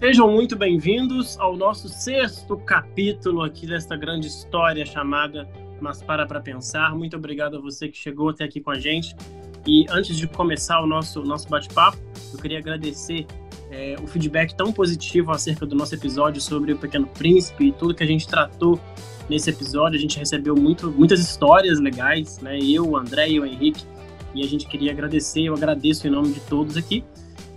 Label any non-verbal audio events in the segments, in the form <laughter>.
Sejam muito bem-vindos ao nosso sexto capítulo aqui desta grande história chamada Mas Para Para Pensar. Muito obrigado a você que chegou até aqui com a gente. E antes de começar o nosso, nosso bate-papo, eu queria agradecer é, o feedback tão positivo acerca do nosso episódio sobre o Pequeno Príncipe e tudo que a gente tratou nesse episódio. A gente recebeu muito, muitas histórias legais, né? Eu, o André e o Henrique. E a gente queria agradecer, eu agradeço em nome de todos aqui.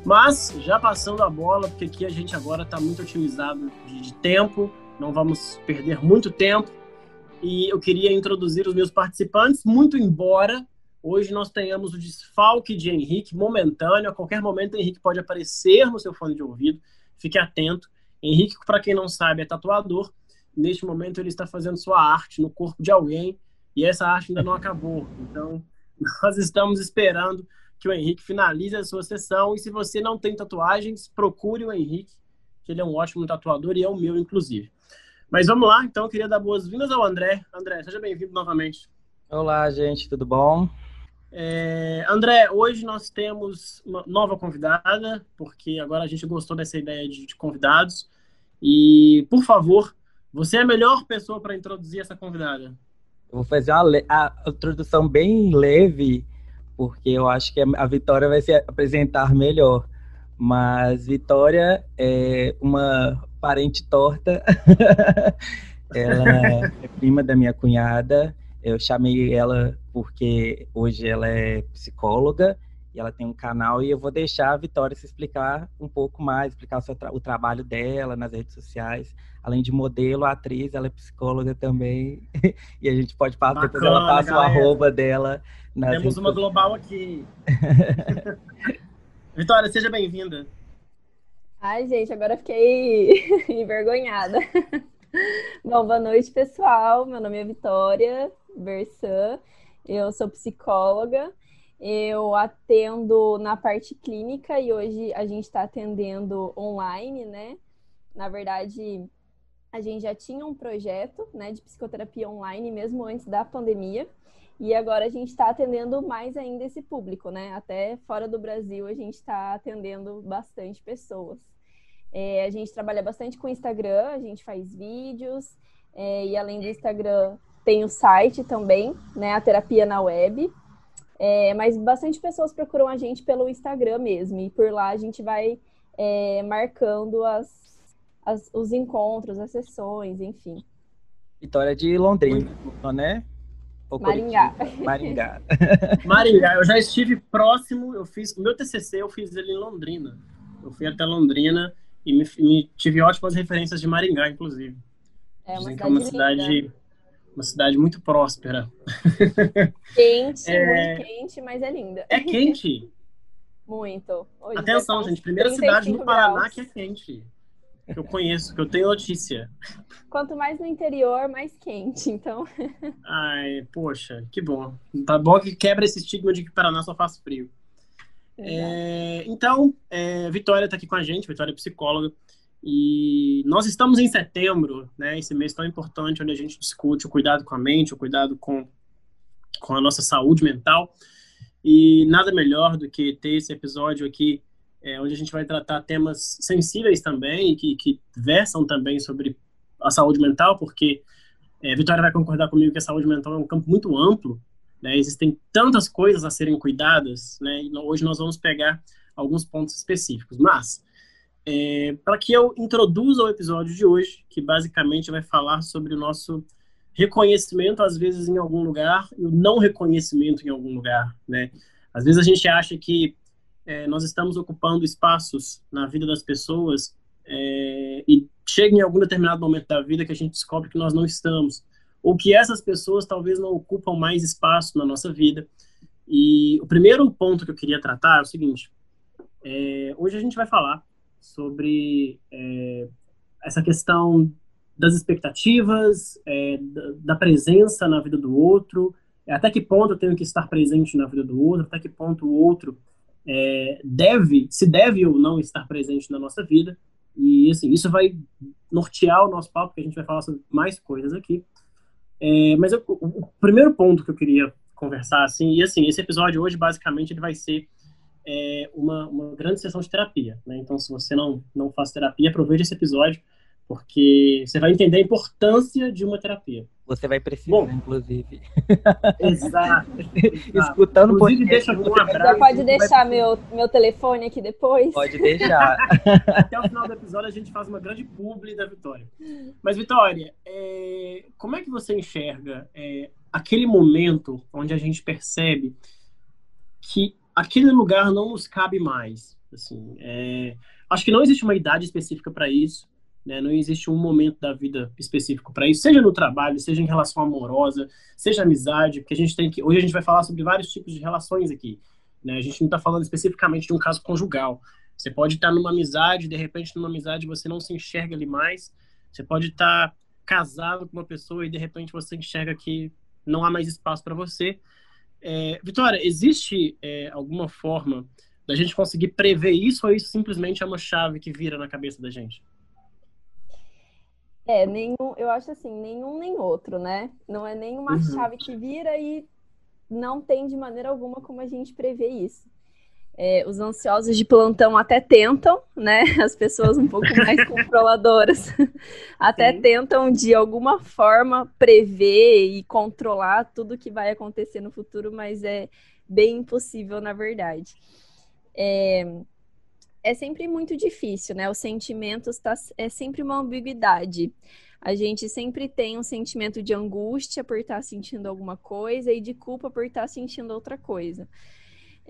Mas, já passando a bola, porque aqui a gente agora está muito otimizado de, tempo, não vamos perder muito tempo. E eu queria introduzir os meus participantes, muito embora hoje nós tenhamos o desfalque de Henrique momentâneo. A qualquer momento, Henrique pode aparecer no seu fone de ouvido. Fique atento. Henrique, para quem não sabe, é tatuador. Neste momento, ele está fazendo sua arte no corpo de alguém e essa arte ainda não acabou. Então, <laughs> nós estamos esperando que o Henrique finalize a sua sessão. E se você não tem tatuagens, procure o Henrique, que ele é um ótimo tatuador e é o meu, inclusive. Mas vamos lá, então eu queria dar boas-vindas ao André. André, seja bem-vindo novamente. Olá, gente, tudo bom? É, André, hoje nós temos uma nova convidada, porque agora a gente gostou dessa ideia de, de convidados. E, por favor, você é a melhor pessoa para introduzir essa convidada. Eu vou fazer uma, a introdução bem leve porque eu acho que a Vitória vai se apresentar melhor. Mas Vitória é uma parente torta. <laughs> ela é prima da minha cunhada. Eu chamei ela porque hoje ela é psicóloga e ela tem um canal e eu vou deixar a Vitória se explicar um pouco mais, explicar o, tra o trabalho dela nas redes sociais. Além de modelo, atriz, ela é psicóloga também. <laughs> e a gente pode passar, depois ela passa galera. o arroba dela temos uma global aqui. <laughs> Vitória, seja bem-vinda. Ai, gente, agora fiquei <laughs> envergonhada. Bom, boa noite, pessoal. Meu nome é Vitória Bersan. Eu sou psicóloga. Eu atendo na parte clínica e hoje a gente está atendendo online, né? Na verdade, a gente já tinha um projeto né, de psicoterapia online mesmo antes da pandemia. E agora a gente está atendendo mais ainda esse público, né? Até fora do Brasil a gente está atendendo bastante pessoas. É, a gente trabalha bastante com Instagram, a gente faz vídeos, é, e além do Instagram tem o site também, né? A terapia na web. É, mas bastante pessoas procuram a gente pelo Instagram mesmo, e por lá a gente vai é, marcando as, as, os encontros, as sessões, enfim. Vitória de Londrina, né? Maringá. <laughs> Maringá. Maringá. Eu já estive próximo, eu fiz, o meu TCC eu fiz ele em Londrina. Eu fui até Londrina e me, me tive ótimas referências de Maringá, inclusive. É uma, cidade, é uma cidade, uma cidade muito próspera. <laughs> Quente, é... muito quente, mas é linda. É quente? <laughs> muito. Hoje Atenção, gente, primeira cidade no Paraná graus. que é quente que eu conheço, que eu tenho notícia. Quanto mais no interior, mais quente, então. <laughs> Ai, poxa, que bom. Tá bom que quebra esse estigma de que Paraná só faz frio. É, então, é, Vitória está aqui com a gente, Vitória é psicóloga, e nós estamos em setembro, né, esse mês tão importante, onde a gente discute o cuidado com a mente, o cuidado com, com a nossa saúde mental, e nada melhor do que ter esse episódio aqui é, onde a gente vai tratar temas sensíveis também, que, que versam também sobre a saúde mental, porque é, Vitória vai concordar comigo que a saúde mental é um campo muito amplo, né? existem tantas coisas a serem cuidadas, né? e hoje nós vamos pegar alguns pontos específicos. Mas, é, para que eu introduza o episódio de hoje, que basicamente vai falar sobre o nosso reconhecimento, às vezes, em algum lugar, e o não reconhecimento em algum lugar, né? Às vezes a gente acha que é, nós estamos ocupando espaços na vida das pessoas é, e chega em algum determinado momento da vida que a gente descobre que nós não estamos, ou que essas pessoas talvez não ocupam mais espaço na nossa vida. E o primeiro ponto que eu queria tratar é o seguinte: é, hoje a gente vai falar sobre é, essa questão das expectativas, é, da, presença na vida do outro, até que ponto eu tenho que estar presente na vida do outro, até que ponto o outro é, deve, se deve ou não estar presente na nossa vida. E assim, isso vai nortear o nosso papo, porque a gente vai falar sobre mais coisas aqui. É, mas eu, o, primeiro ponto que eu queria conversar, assim, e assim, esse episódio hoje, basicamente, ele vai ser é, uma, uma grande sessão de terapia. Né? Então, se você não, não faz terapia, aproveite esse episódio, porque você vai entender a importância de uma terapia. Você vai precisar, Bom, inclusive. <laughs> Exato. exato. <laughs> Escutando inclusive, deixa um abraço. Você pode deixar meu, meu telefone aqui depois? Pode deixar. <laughs> Até o final do episódio a gente faz uma grande publi da Vitória. Mas, Vitória, é... como é que você enxerga é, aquele momento onde a gente percebe que aquele lugar não nos cabe mais. Assim, é, acho que não existe uma idade específica para isso, né? não existe um momento da vida específico para isso, seja no trabalho, seja em relação amorosa, seja amizade, porque a gente tem que. Hoje a gente vai falar sobre vários tipos de relações aqui. Né? A gente não está falando especificamente de um caso conjugal. Você pode estar numa amizade, de repente, numa amizade você não se enxerga ali mais. Você pode estar casado com uma pessoa e de repente você enxerga que não há mais espaço para você. É, Vitória, existe é, alguma forma da gente conseguir prever isso ou isso simplesmente é uma chave que vira na cabeça da gente? É, nenhum, eu acho assim, nenhum nem outro, né? Não é nenhuma uhum. chave que vira e não tem de maneira alguma como a gente prever isso. É, os ansiosos de plantão até tentam, né? <laughs> As pessoas um pouco mais <laughs> controladoras <laughs> até Sim. tentam de alguma forma prever e controlar tudo que vai acontecer no futuro, mas é bem impossível na verdade. É, é sempre muito difícil, né? Os sentimentos tá, é sempre uma ambiguidade. A gente sempre tem um sentimento de angústia por estar sentindo alguma coisa e de culpa por estar sentindo outra coisa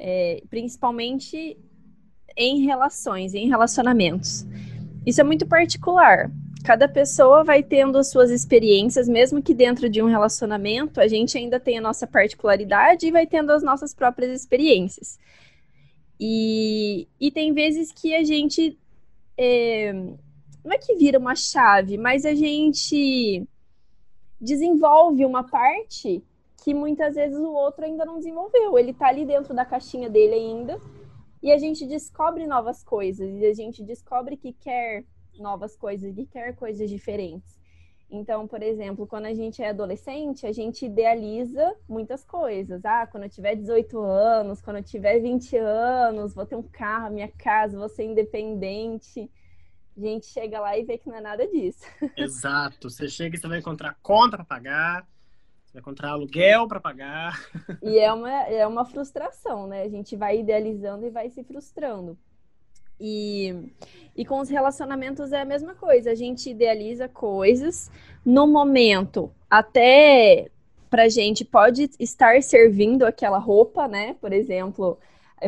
é, principalmente em relações, em relacionamentos. Isso é muito particular. Cada pessoa vai tendo as suas experiências, mesmo que dentro de um relacionamento a gente ainda tem a nossa particularidade e vai tendo as nossas próprias experiências. E, e tem vezes que a gente. É, não é que vira uma chave, mas a gente desenvolve uma parte que muitas vezes o outro ainda não desenvolveu. Ele tá ali dentro da caixinha dele ainda. E a gente descobre novas coisas. E a gente descobre que quer novas coisas, que quer coisas diferentes. Então, por exemplo, quando a gente é adolescente, a gente idealiza muitas coisas. Ah, quando eu tiver 18 anos, quando eu tiver 20 anos, vou ter um carro, minha casa, vou ser independente. A gente chega lá e vê que não é nada disso. <laughs> Exato. Você chega e você vai encontrar conta para pagar, vai encontrar aluguel para pagar. E é uma, é uma frustração, né? A gente vai idealizando e vai se frustrando. E, e com os relacionamentos é a mesma coisa. A gente idealiza coisas no momento, até pra gente pode estar servindo aquela roupa, né? Por exemplo,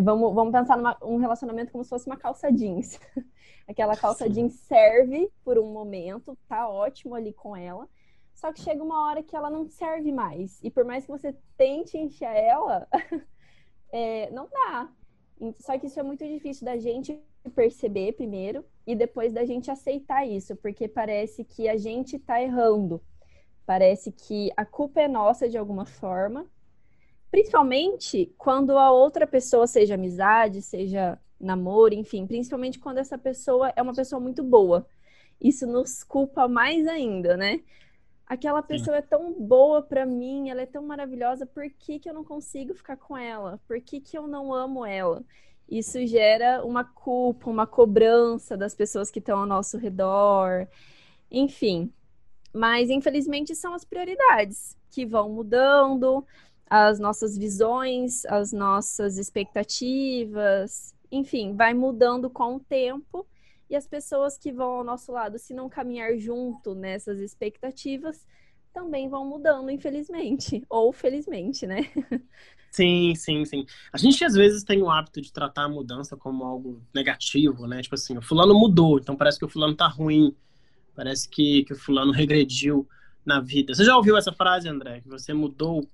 vamos, vamos pensar num um relacionamento como se fosse uma calça jeans. <laughs> Aquela calça Sim. jeans serve por um momento, tá ótimo ali com ela, só que chega uma hora que ela não serve mais. E por mais que você tente encher ela, <laughs> é, não dá. Só que isso é muito difícil da gente perceber primeiro e depois da gente aceitar isso, porque parece que a gente tá errando. Parece que a culpa é nossa de alguma forma. Principalmente quando a outra pessoa, seja amizade, seja namoro, enfim, principalmente quando essa pessoa é uma pessoa muito boa. Isso nos culpa mais ainda, né? Aquela pessoa Sim. é tão boa para mim, ela é tão maravilhosa, por que, que eu não consigo ficar com ela? Por que, que eu não amo ela? Isso gera uma culpa, uma cobrança das pessoas que estão ao nosso redor, enfim. Mas infelizmente são as prioridades que vão mudando, as nossas visões, as nossas expectativas, enfim, vai mudando com o tempo e as pessoas que vão ao nosso lado, se não caminhar junto nessas expectativas, também vão mudando, infelizmente, ou felizmente, né? Sim, sim, sim. A gente às vezes tem o hábito de tratar a mudança como algo negativo, né? Tipo assim, o fulano mudou, então parece que o fulano tá ruim, parece que, que o fulano regrediu na vida. Você já ouviu essa frase, André? Que você mudou?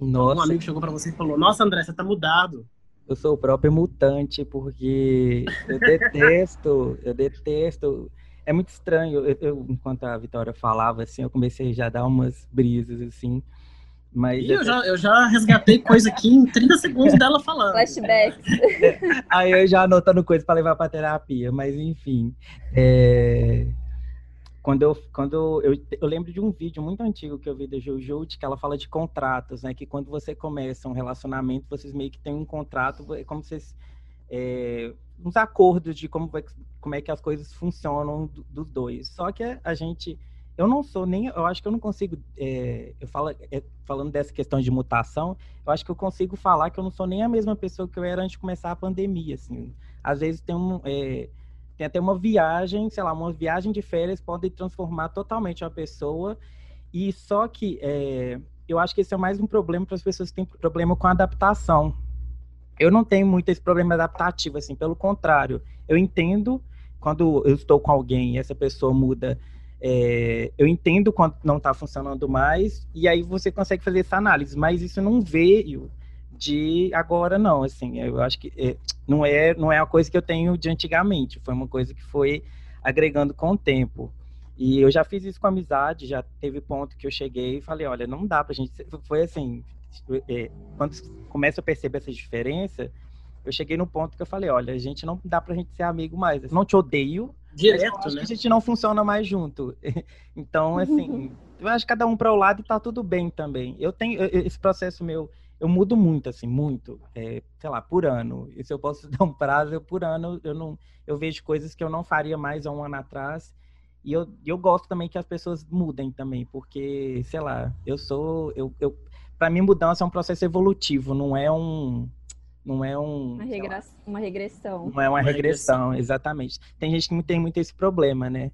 Nossa. Um amigo chegou para você e falou: Nossa, André, você tá mudado eu sou o próprio mutante, porque eu detesto, eu detesto. É muito estranho. Eu, eu, enquanto a Vitória falava, assim, eu comecei já a dar umas brisas, assim. Mas e eu, já, eu já resgatei coisa aqui em 30 segundos dela falando. Flashbacks. <laughs> Aí eu já anotando coisa para levar para terapia, mas enfim. É... quando eu quando eu, eu lembro de um vídeo muito antigo que eu vi da Jujut, que ela fala de contratos, né? Que quando você começa um relacionamento, vocês meio que têm um contrato, é como vocês é, uns acordos de como, como é que as coisas funcionam do, dos dois. Só que a gente eu não sou nem, eu acho que eu não consigo, é, eu falo, é, falando dessa questão de mutação, eu acho que eu consigo falar que eu não sou nem a mesma pessoa que eu era antes de começar a pandemia, assim. Às vezes tem um, é, tem até uma viagem, sei lá, uma viagem de férias pode transformar totalmente a pessoa, e só que é, eu acho que esse é mais um problema para as pessoas que têm problema com adaptação. Eu não tenho muito esse problema adaptativo, assim, pelo contrário, eu entendo quando eu estou com alguém e essa pessoa muda é, eu entendo quando não está funcionando mais, e aí você consegue fazer essa análise, mas isso não veio de agora não, assim, eu acho que é, não é não é a coisa que eu tenho de antigamente, foi uma coisa que foi agregando com o tempo. E eu já fiz isso com amizade, já teve ponto que eu cheguei e falei, olha, não dá pra gente, foi assim, é, quando começa a perceber essa diferença, eu cheguei no ponto que eu falei, olha, a gente não dá pra gente ser amigo mais, eu não te odeio, Direto, né? a gente não funciona mais junto. <laughs> Então, assim, <laughs> eu acho que cada um para o lado e tá tudo bem também. Eu tenho esse processo meu, eu mudo muito, assim, muito, é, sei lá, por ano. E se eu posso <laughs> dar um prazo, eu, por ano eu não, eu vejo coisas que eu não faria mais há um ano atrás. E eu, eu gosto também que as pessoas mudem também, porque, sei lá, eu sou, eu, eu para mim mudança é um processo evolutivo, não é um não é um. Uma, regra... lá, uma regressão. Não é uma, uma regressão, regressão, exatamente. Tem gente que não tem muito esse problema, né?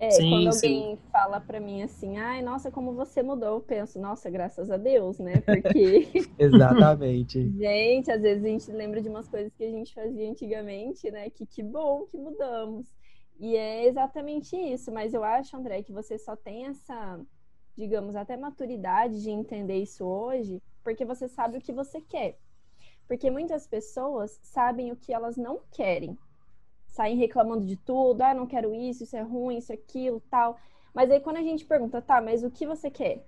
É, sim, quando alguém sim. fala para mim assim, ai, nossa, como você mudou, eu penso, nossa, graças a Deus, né? Porque. <laughs> Exatamente. <laughs> gente, às vezes a gente lembra de umas coisas que a gente fazia antigamente, né? Que que bom que mudamos. E é exatamente isso, mas eu acho, André, que você só tem essa, digamos, até maturidade de entender isso hoje, porque você sabe o que você quer. Porque muitas pessoas sabem o que elas não querem. Saem reclamando de tudo, ah, não quero isso, isso é ruim, isso é aquilo, tal. Mas aí quando a gente pergunta, tá, mas o que você quer?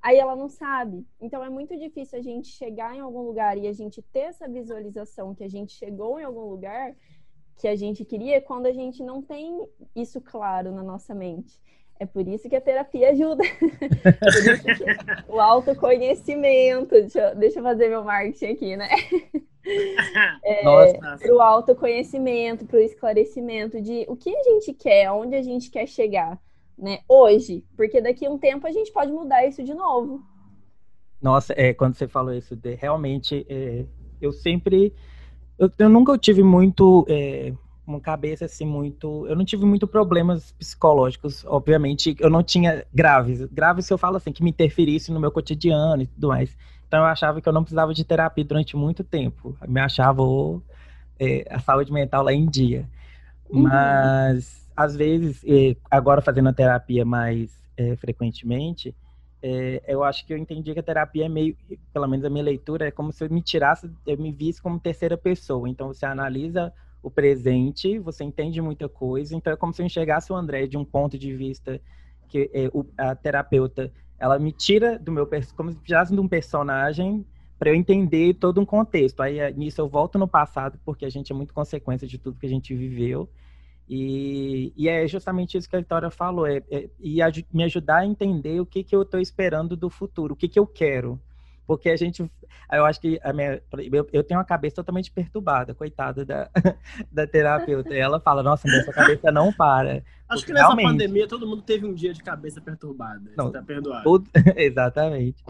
Aí ela não sabe. Então é muito difícil a gente chegar em algum lugar e a gente ter essa visualização que a gente chegou em algum lugar que a gente queria quando a gente não tem isso claro na nossa mente. É por isso que a terapia ajuda. <laughs> o autoconhecimento. Deixa eu, deixa eu fazer meu marketing aqui, né? <laughs> É, para o autoconhecimento, para o esclarecimento de o que a gente quer, aonde a gente quer chegar, né? Hoje, porque daqui a um tempo a gente pode mudar isso de novo. Nossa, é, quando você falou isso, de, realmente, é, eu sempre, eu, eu, nunca tive muito é, uma cabeça assim muito. Eu não tive muito problemas psicológicos, obviamente. Eu não tinha graves. Graves, se eu falo assim, que me interferisse no meu cotidiano e tudo mais. Então eu achava que eu não precisava de terapia durante muito tempo. Eu me achava oh, é, a saúde mental lá em dia. Uhum. Mas, às vezes, agora fazendo a terapia mais é, frequentemente, é, eu acho que eu entendi que a terapia é meio, pelo menos a minha leitura, é como se eu me tirasse, eu me visse como terceira pessoa. Então você analisa o presente, você entende muita coisa, então é como se eu enxergasse o André de um ponto de vista que é, o, a terapeuta, ela me tira do meu, como se tirasse de um personagem para eu entender todo um contexto. Aí é, nisso eu volto no passado, porque a gente é muito consequência de tudo que a gente viveu, e, e é justamente isso que a Vitória falou, é, é, e me ajudar a entender o que, que eu estou esperando do futuro, o que, que eu quero. Porque a gente, eu acho que a minha, eu, eu tenho uma cabeça totalmente perturbada, coitada da, <laughs> da terapeuta. E ela fala, nossa, essa cabeça não para. Acho que nessa realmente... pandemia todo mundo teve um dia de cabeça perturbada. Não, tá perdoado. <laughs> Exatamente.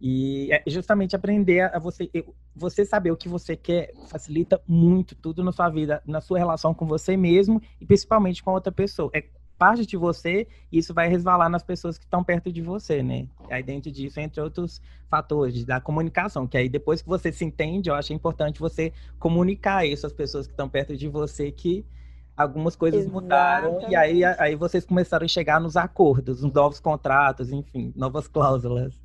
E é justamente aprender a você, você saber o que você quer facilita muito tudo na sua vida, na sua relação com você mesmo e principalmente com outra pessoa. É parte de você e isso vai resvalar nas pessoas que estão perto de você, né? Aí dentro disso, entre outros fatores da comunicação, que aí depois que você se entende, eu acho importante você comunicar isso às pessoas que estão perto de você que algumas coisas Exatamente. mudaram e aí, aí vocês começaram a chegar nos acordos, nos novos contratos, enfim, novas cláusulas.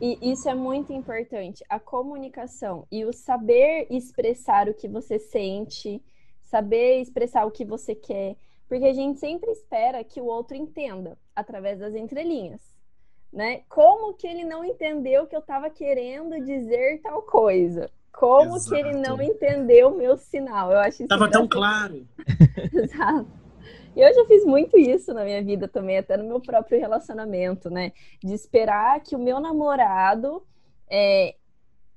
E isso é muito importante, a comunicação e o saber expressar o que você sente, saber expressar o que você quer porque a gente sempre espera que o outro entenda através das entrelinhas, né? Como que ele não entendeu que eu estava querendo dizer tal coisa? Como Exato. que ele não entendeu o meu sinal? Eu acho isso Tava tão claro. <laughs> Exato. E eu já fiz muito isso na minha vida também, até no meu próprio relacionamento, né? De esperar que o meu namorado é,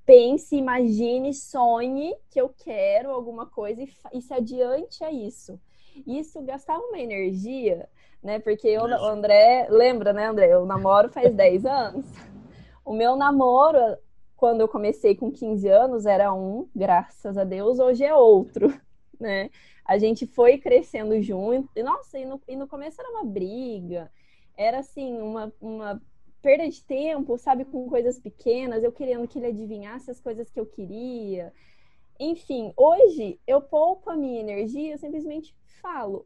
pense, imagine, sonhe que eu quero alguma coisa e, e se adiante a isso. Isso gastava uma energia, né? Porque eu, o André, lembra, né, André? Eu namoro faz <laughs> 10 anos. O meu namoro, quando eu comecei com 15 anos, era um, graças a Deus, hoje é outro, <laughs> né? A gente foi crescendo junto. E, nossa, e no, e no começo era uma briga, era assim, uma, uma perda de tempo, sabe, com coisas pequenas, eu querendo que ele adivinhasse as coisas que eu queria. Enfim, hoje eu poupo a minha energia, eu simplesmente falo.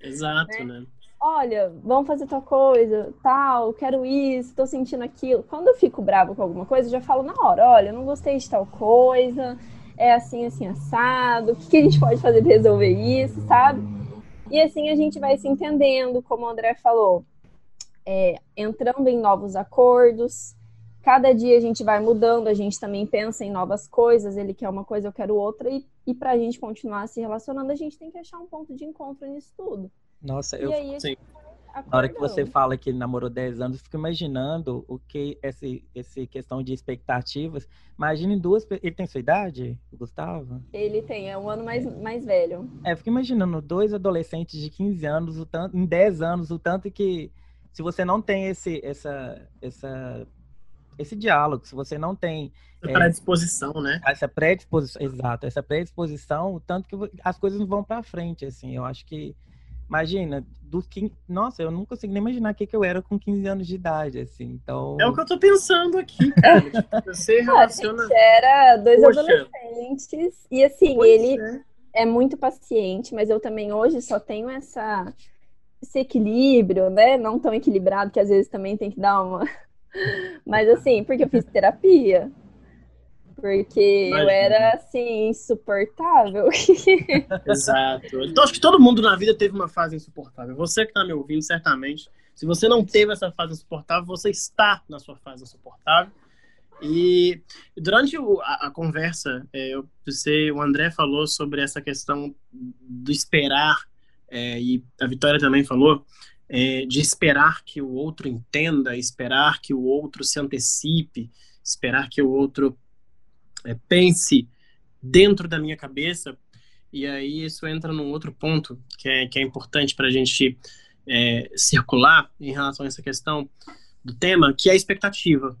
Exato, né? né? Olha, vamos fazer tal coisa, tal, quero isso, tô sentindo aquilo. Quando eu fico bravo com alguma coisa, eu já falo na hora, olha, não gostei de tal coisa, é assim, assim, assado, o que, que a gente pode fazer para resolver isso, sabe? E assim a gente vai se entendendo, como o André falou é, entrando em novos acordos. Cada dia a gente vai mudando, a gente também pensa em novas coisas. Ele quer uma coisa, eu quero outra. E, e para a gente continuar se relacionando, a gente tem que achar um ponto de encontro nisso tudo. Nossa, eu. Aí, sim. Na hora que você fala que ele namorou 10 anos, eu fico imaginando o que esse, esse questão de expectativas. Imagine duas. Ele tem sua idade, Gustavo? Ele tem, é um ano mais, mais velho. É, eu fico imaginando dois adolescentes de 15 anos, o tanto, em 10 anos, o tanto que se você não tem esse, essa, essa, esse diálogo, se você não tem essa é, predisposição, né? Essa predisposição, exato, essa predisposição, o tanto que as coisas não vão para frente, assim. Eu acho que imagina, do que, nossa, eu não consigo nem imaginar o que, que eu era com 15 anos de idade, assim. Então É o que eu tô pensando aqui, cara. <laughs> tipo, você relaciona era dois Poxa. adolescentes e assim, pois ele é. é muito paciente, mas eu também hoje só tenho essa esse equilíbrio, né? Não tão equilibrado, que às vezes também tem que dar uma. Mas assim, porque eu fiz terapia. Porque Imagina. eu era assim, insuportável. <laughs> Exato. Então acho que todo mundo na vida teve uma fase insuportável. Você que está me ouvindo, certamente. Se você não teve essa fase insuportável, você está na sua fase insuportável. E durante a, a conversa, é, eu, você, o André falou sobre essa questão do esperar é, e a Vitória também falou, é, de esperar que o outro entenda, esperar que o outro se antecipe, esperar que o outro é, pense dentro da minha cabeça. E aí isso entra num outro ponto que é, que é importante para a gente é, circular em relação a essa questão do tema, que é a expectativa.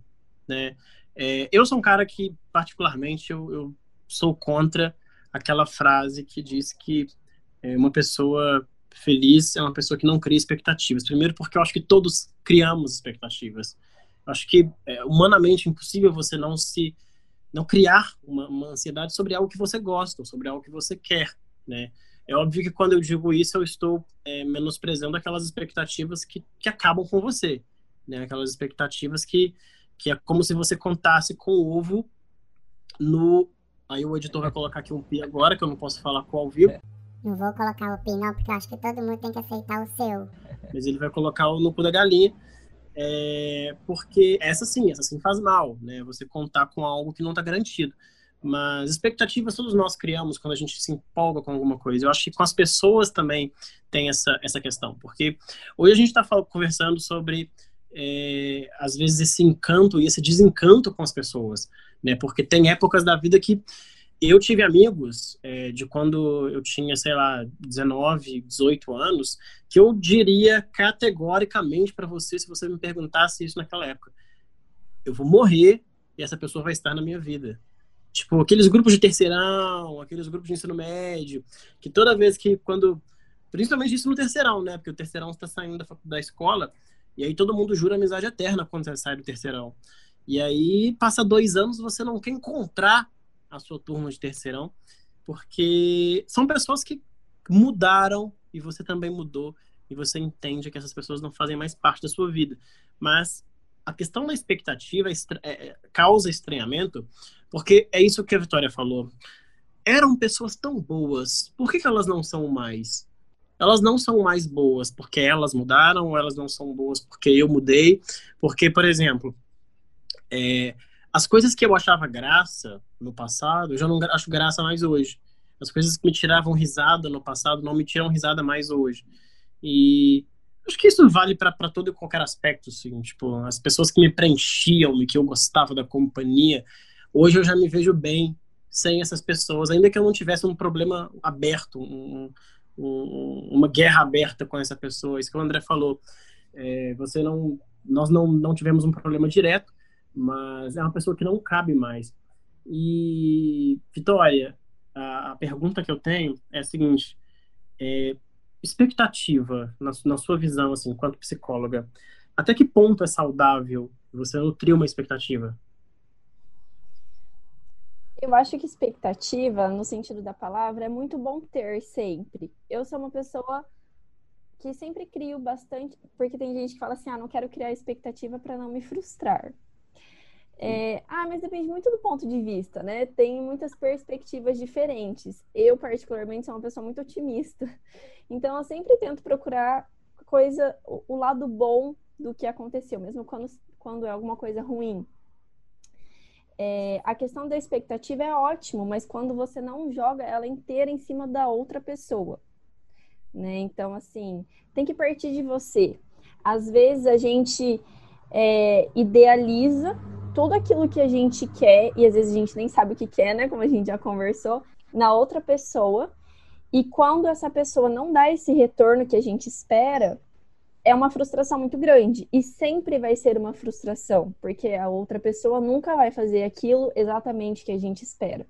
Né? É, eu sou um cara que, particularmente, eu, eu sou contra aquela frase que diz que é, uma pessoa feliz é uma pessoa que não cria expectativas. Primeiro, porque eu acho que todos criamos expectativas. Eu acho que é humanamente impossível você não se não criar uma, uma, ansiedade sobre algo que você gosta, sobre algo que você quer, né? É óbvio que quando eu digo isso, eu estou é, menosprezando aquelas expectativas que, que acabam com você, né? Aquelas expectativas que, que é como se você contasse com o ovo no... Aí o editor vai colocar aqui um pi agora, que eu não posso falar qual vivo. É não vou colocar o PIN não, porque eu acho que todo mundo tem que aceitar o seu. Mas ele vai colocar o no da galinha. É, porque essa sim, essa sim faz mal, né? Você contar com algo que não está garantido. Mas expectativas todos nós criamos quando a gente se empolga com alguma coisa. Eu acho que com as pessoas também tem essa, essa questão. Porque hoje a gente está conversando sobre, é, às vezes, esse encanto e esse desencanto com as pessoas. Né? Porque tem épocas da vida que eu tive amigos é, de quando eu tinha, sei lá, 19, 18 anos, que eu diria categoricamente para você, se você me perguntasse isso naquela época, eu vou morrer e essa pessoa vai estar na minha vida. Tipo, aqueles grupos de terceirão, aqueles grupos de ensino médio, que toda vez que, quando. Principalmente isso no terceirão, né? Porque o terceirão está saindo da, da escola, e aí todo mundo jura amizade eterna quando você sai do terceirão. E aí, passa dois anos, você não quer encontrar a sua turma de terceirão, porque são pessoas que mudaram e você também mudou e você entende que essas pessoas não fazem mais parte da sua vida. Mas a questão da expectativa é, é, causa estranhamento, porque é isso que a Vitória falou. Eram pessoas tão boas, por que, que elas não são mais? Elas não são mais boas porque elas mudaram, ou elas não são boas porque eu mudei. Porque, por exemplo, é, as coisas que eu achava graça no passado, eu já não acho graça mais hoje. As coisas que me tiravam risada no passado não me tiram risada mais hoje. E acho que isso vale para todo e qualquer aspecto, assim. Tipo, as pessoas que me preenchiam e que eu gostava da companhia, hoje eu já me vejo bem sem essas pessoas, ainda que eu não tivesse um problema aberto, um, um, uma guerra aberta com essa pessoa. Isso que o André falou. É, você não, nós não, não tivemos um problema direto, mas é uma pessoa que não cabe mais. E, Vitória, a, a pergunta que eu tenho é a seguinte: é, expectativa, na, na sua visão, assim, enquanto psicóloga, até que ponto é saudável você nutrir uma expectativa? Eu acho que expectativa, no sentido da palavra, é muito bom ter sempre. Eu sou uma pessoa que sempre crio bastante, porque tem gente que fala assim: ah, não quero criar expectativa para não me frustrar. É, ah, mas depende muito do ponto de vista, né? Tem muitas perspectivas diferentes. Eu, particularmente, sou uma pessoa muito otimista. <laughs> Então, eu sempre tento procurar coisa, o lado bom do que aconteceu, mesmo quando, quando é alguma coisa ruim. É, a questão da expectativa é ótimo, mas quando você não joga ela inteira em cima da outra pessoa. Né? Então, assim, tem que partir de você. Às vezes a gente é, idealiza tudo aquilo que a gente quer, e às vezes a gente nem sabe o que quer, né? Como a gente já conversou, na outra pessoa. E quando essa pessoa não dá esse retorno que a gente espera, é uma frustração muito grande. E sempre vai ser uma frustração, porque a outra pessoa nunca vai fazer aquilo exatamente que a gente espera.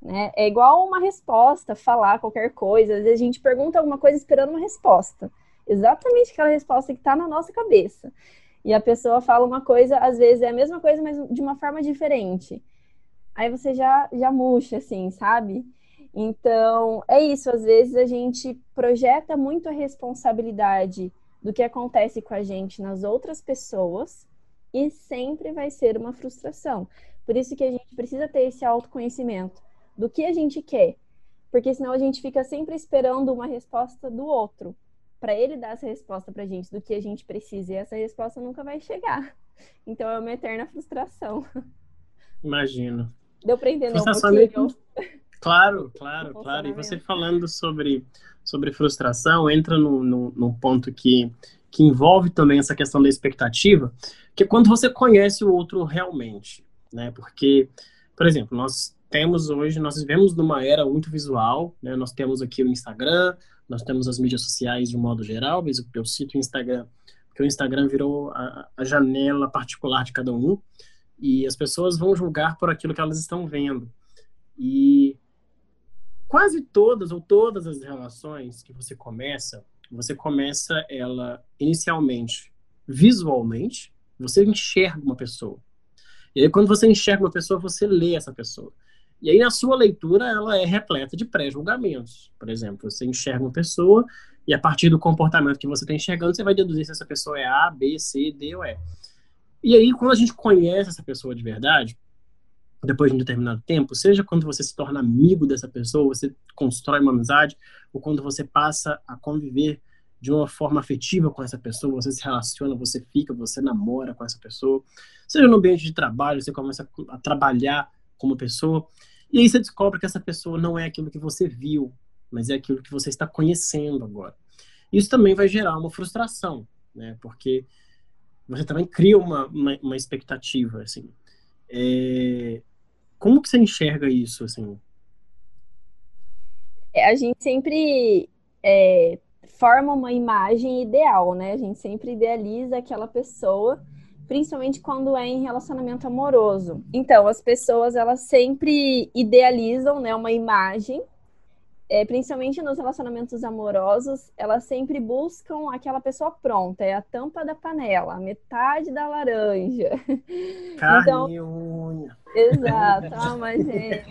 Né? É igual uma resposta, falar qualquer coisa. Às vezes a gente pergunta alguma coisa esperando uma resposta. Exatamente aquela resposta que está na nossa cabeça. E a pessoa fala uma coisa, às vezes é a mesma coisa, mas de uma forma diferente. Aí você já, já murcha, assim, sabe? Então, é isso. Às vezes a gente projeta muito a responsabilidade do que acontece com a gente nas outras pessoas e sempre vai ser uma frustração. Por isso que a gente precisa ter esse autoconhecimento do que a gente quer, porque senão a gente fica sempre esperando uma resposta do outro para ele dar essa resposta para a gente do que a gente precisa e essa resposta nunca vai chegar. <laughs> Então é uma eterna frustração. Imagino. Deu para entender frustração um pouquinho? <laughs> Claro, claro, claro. E você falando sobre, sobre frustração, entra num no, no, no, ponto que, que envolve também essa questão da expectativa, que é quando você conhece o outro realmente, né? Porque, por exemplo, nós temos hoje, nós vivemos numa era muito visual, né? Nós temos aqui o Instagram, nós temos as mídias sociais de um modo geral, mas eu cito o Instagram, porque o Instagram virou a, a janela particular de cada um, e as pessoas vão julgar por aquilo que elas estão vendo. E quase todas ou todas as relações que você começa, você começa ela inicialmente visualmente, você enxerga uma pessoa. E aí, quando você enxerga uma pessoa, você lê essa pessoa. E aí, na sua leitura, ela é repleta de pré-julgamentos. Por exemplo, você enxerga uma pessoa e a partir do comportamento que você está enxergando, você vai deduzir se essa pessoa é A, B, C, D ou E. E aí, quando a gente conhece essa pessoa de verdade, depois de um determinado tempo, seja quando você se torna amigo dessa pessoa, você constrói uma amizade, ou quando você passa a conviver de uma forma afetiva com essa pessoa, você se relaciona, você fica, você namora com essa pessoa, seja no ambiente de trabalho, você começa a trabalhar com uma pessoa, e aí você descobre que essa pessoa não é aquilo que você viu, mas é aquilo que você está conhecendo agora. Isso também vai gerar uma frustração, né? Porque você também cria uma, uma, uma expectativa, assim. É... Como que você enxerga isso, assim? É, a gente sempre é, forma uma imagem ideal, né? A gente sempre idealiza aquela pessoa principalmente quando é em relacionamento amoroso. Então, as pessoas elas sempre idealizam, né, uma imagem, é, principalmente nos relacionamentos amorosos, elas sempre buscam aquela pessoa pronta, é a tampa da panela, a metade da laranja. <laughs> Carne então, e unha. Exato, mas <laughs> é.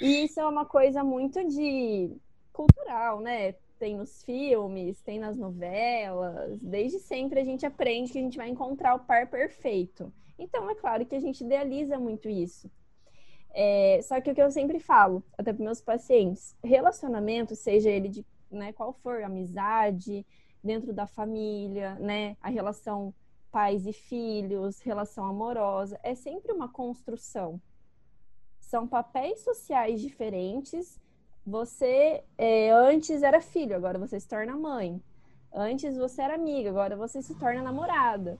E isso é uma coisa muito de cultural, né? Tem nos filmes, tem nas novelas. Desde sempre a gente aprende que a gente vai encontrar o par perfeito. Então, é claro que a gente idealiza muito isso. É, só que o que eu sempre falo, até para meus pacientes, relacionamento, seja ele de né, qual for, amizade, dentro da família, né, a relação pais e filhos, relação amorosa, é sempre uma construção. São papéis sociais diferentes. Você é, antes era filho, agora você se torna mãe. Antes você era amiga, agora você se torna namorada.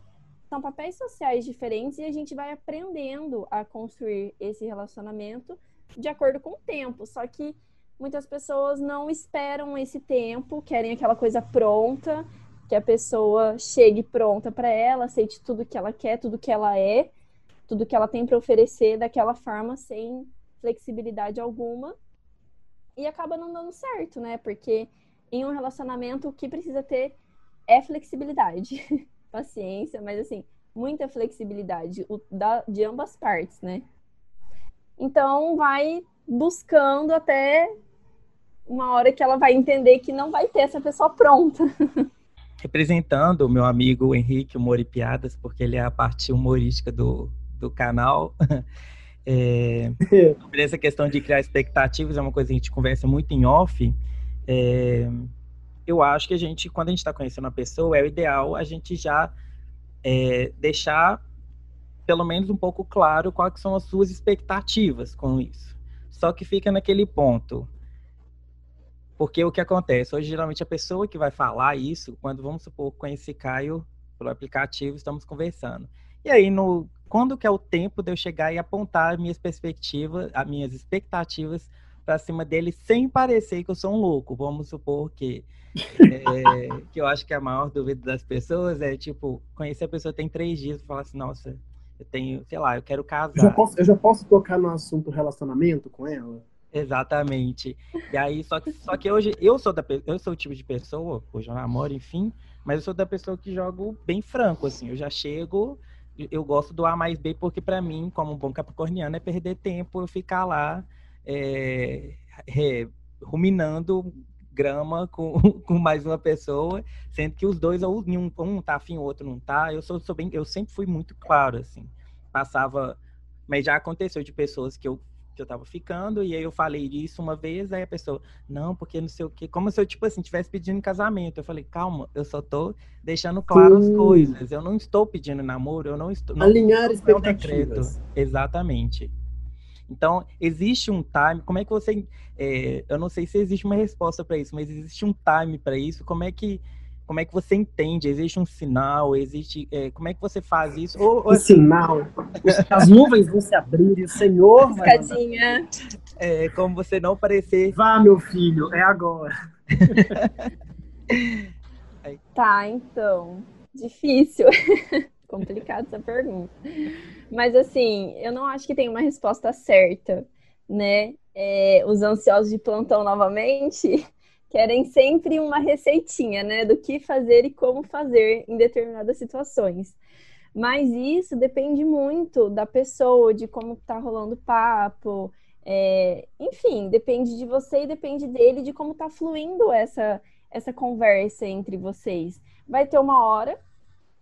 São papéis sociais diferentes e a gente vai aprendendo a construir esse relacionamento de acordo com o tempo. Só que muitas pessoas não esperam esse tempo, querem aquela coisa pronta, que a pessoa chegue pronta para ela, aceite tudo que ela quer, tudo que ela é, tudo que ela tem para oferecer daquela forma sem flexibilidade alguma. E acaba não dando certo, né? Porque em um relacionamento o que precisa ter é flexibilidade, <laughs> paciência, mas assim, muita flexibilidade da, de ambas partes, né? Então vai buscando até uma hora que ela vai entender que não vai ter essa pessoa pronta. <laughs> Representando o meu amigo Henrique Humor e Piadas, porque ele é a parte humorística do, do canal. <laughs> É, <laughs> sobre essa questão de criar expectativas, é uma coisa que a gente conversa muito em off. É, eu acho que a gente, quando a gente está conhecendo uma pessoa, é o ideal a gente já é, deixar pelo menos um pouco claro quais são as suas expectativas com isso. Só que fica naquele ponto. Porque o que acontece? Hoje, geralmente, a pessoa que vai falar isso, quando, vamos supor, conheci Caio pelo aplicativo, estamos conversando. E aí, no, quando que é o tempo de eu chegar e apontar minhas perspectivas, as minhas expectativas para cima dele sem parecer que eu sou um louco. Vamos supor que <laughs> é, que eu acho que a maior dúvida das pessoas é tipo conhecer a pessoa tem três dias e falar assim, nossa, eu tenho, sei lá, eu quero casar. Eu já posso, eu já posso tocar no assunto relacionamento com ela? Exatamente. E aí, só que, só que hoje eu sou da eu sou o tipo de pessoa, hoje eu namoro, enfim, mas eu sou da pessoa que jogo bem franco, assim. Eu já chego, eu gosto do A mais B, porque para mim, como bom capricorniano, é perder tempo eu ficar lá é, é, ruminando grama com, <laughs> com mais uma pessoa, sendo que os dois, ou um, um tá afim, o outro não tá. Eu sou, sou bem, eu sempre fui muito claro, assim. Passava, mas já aconteceu de pessoas que eu que eu tava ficando, e aí eu falei isso uma vez, aí a pessoa, não, porque não sei o quê, como se eu, tipo assim, estivesse pedindo casamento. Eu falei, calma, eu só tô deixando claro as coisas, eu não estou pedindo namoro, eu não estou... Alinhar não, expectativas. Exatamente. Então, existe um time, como é que você. É, eu não sei se existe uma resposta para isso, mas existe um time para isso. Como é que. Como é que você entende? Existe um sinal? Existe? É, como é que você faz isso? Ou, ou assim, sinal. As nuvens vão se abrir e o Senhor vai. É, como você não parecer. Vá, meu filho, é agora. <laughs> tá, então. Difícil. <laughs> Complicada essa pergunta. Mas assim, eu não acho que tem uma resposta certa, né? É, os ansiosos de plantão novamente querem sempre uma receitinha, né? Do que fazer e como fazer em determinadas situações. Mas isso depende muito da pessoa, de como tá rolando o papo. É, enfim, depende de você e depende dele, de como tá fluindo essa, essa conversa entre vocês. Vai ter uma hora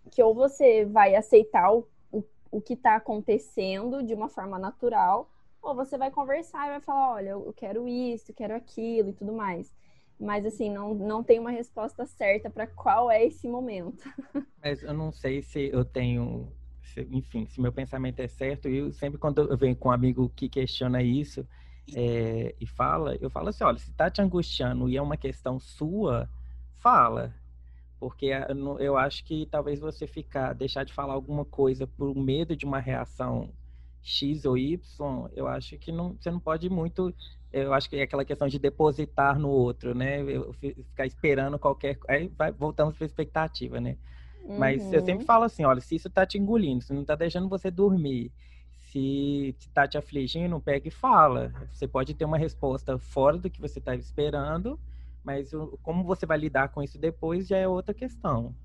que ou você vai aceitar o, o, o que está acontecendo de uma forma natural, ou você vai conversar e vai falar, olha, eu quero isso, eu quero aquilo e tudo mais. Mas assim, não, não tem uma resposta certa para qual é esse momento. <laughs> Mas eu não sei se eu tenho, se, enfim, se meu pensamento é certo. E sempre quando eu venho com um amigo que questiona isso é, e fala, eu falo assim, olha, se tá te angustiando e é uma questão sua, fala porque eu acho que talvez você ficar, deixar de falar alguma coisa por medo de uma reação X ou Y, eu acho que não, você não pode muito, eu acho que é aquela questão de depositar no outro, né? Eu, ficar esperando qualquer, aí vai, voltamos para a expectativa, né? Uhum. Mas eu sempre uhum. falo assim, olha, se isso está te engolindo, se não está deixando você dormir, se está te afligindo, pega e fala. Você pode ter uma resposta fora do que você estava esperando, mas o, como você vai lidar com isso depois já é outra questão.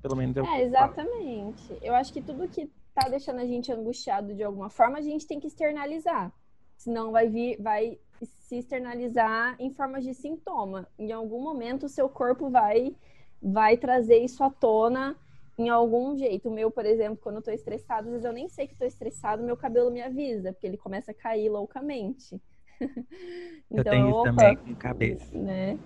Pelo menos eu É, exatamente. Falo. Eu acho que tudo que tá deixando a gente angustiado de alguma forma, a gente tem que externalizar. Senão vai vir, vai se externalizar em formas de sintoma. Em algum momento o seu corpo vai vai trazer isso à tona em algum jeito. O meu, por exemplo, quando eu tô estressado, às vezes eu nem sei que tô estressado, meu cabelo me avisa, porque ele começa a cair loucamente. <laughs> então, eu tenho isso opa, também com cabeça. Né?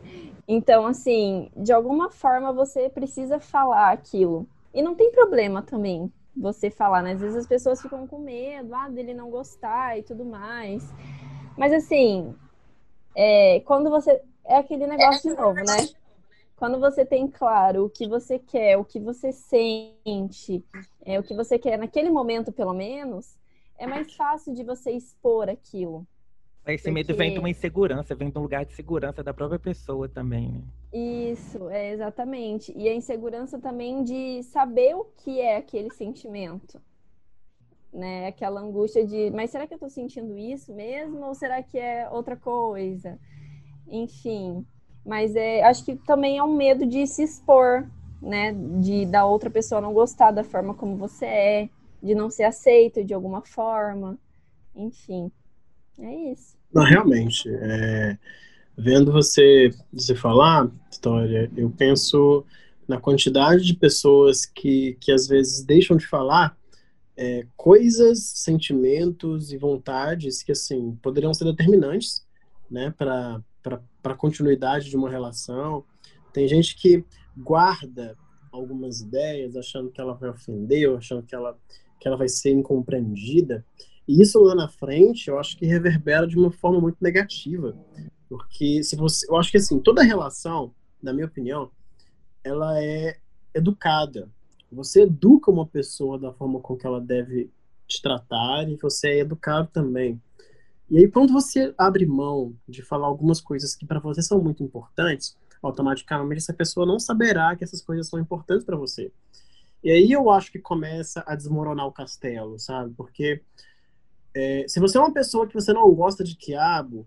Então, assim, de alguma forma você precisa falar aquilo. E não tem problema também, você falar, né? Às vezes as pessoas ficam com medo, ah, dele não gostar e tudo mais. Mas assim, é, quando você. É aquele negócio de novo, né? Quando você tem claro o que você quer, o que você sente, é, o que você quer naquele momento, pelo menos, é mais fácil de você expor aquilo. Esse porque... medo vem de uma insegurança, vem de um lugar de segurança da própria pessoa também, né? Isso, é exatamente. E a insegurança também de saber o que é aquele sentimento. Né? Aquela angústia de, mas será que eu tô sentindo isso mesmo? Ou será que é outra coisa? Enfim. Mas é, acho que também é um medo de se expor, né? De da outra pessoa não gostar da forma como você é, de não ser aceito de alguma forma. Enfim. É isso. Não, realmente. É... Vendo você, você falar, Vitória, eu penso na quantidade de pessoas que, que às vezes deixam de falar é, coisas, sentimentos e vontades que, assim, poderiam ser determinantes, né, para a continuidade de uma relação. Tem gente que guarda algumas ideias achando que ela vai ofender, ou achando que ela, que ela vai ser incompreendida. E isso lá na frente, eu acho que reverbera de uma forma muito negativa. Porque se você, eu acho que assim, toda relação, na minha opinião, ela é educada. Você educa uma pessoa da forma com que ela deve te tratar e você é educado também. E aí quando você abre mão de falar algumas coisas que para você são muito importantes, automaticamente essa pessoa não saberá que essas coisas são importantes para você. E aí eu acho que começa a desmoronar o castelo, sabe? Porque é, se você é uma pessoa que você não gosta de quiabo,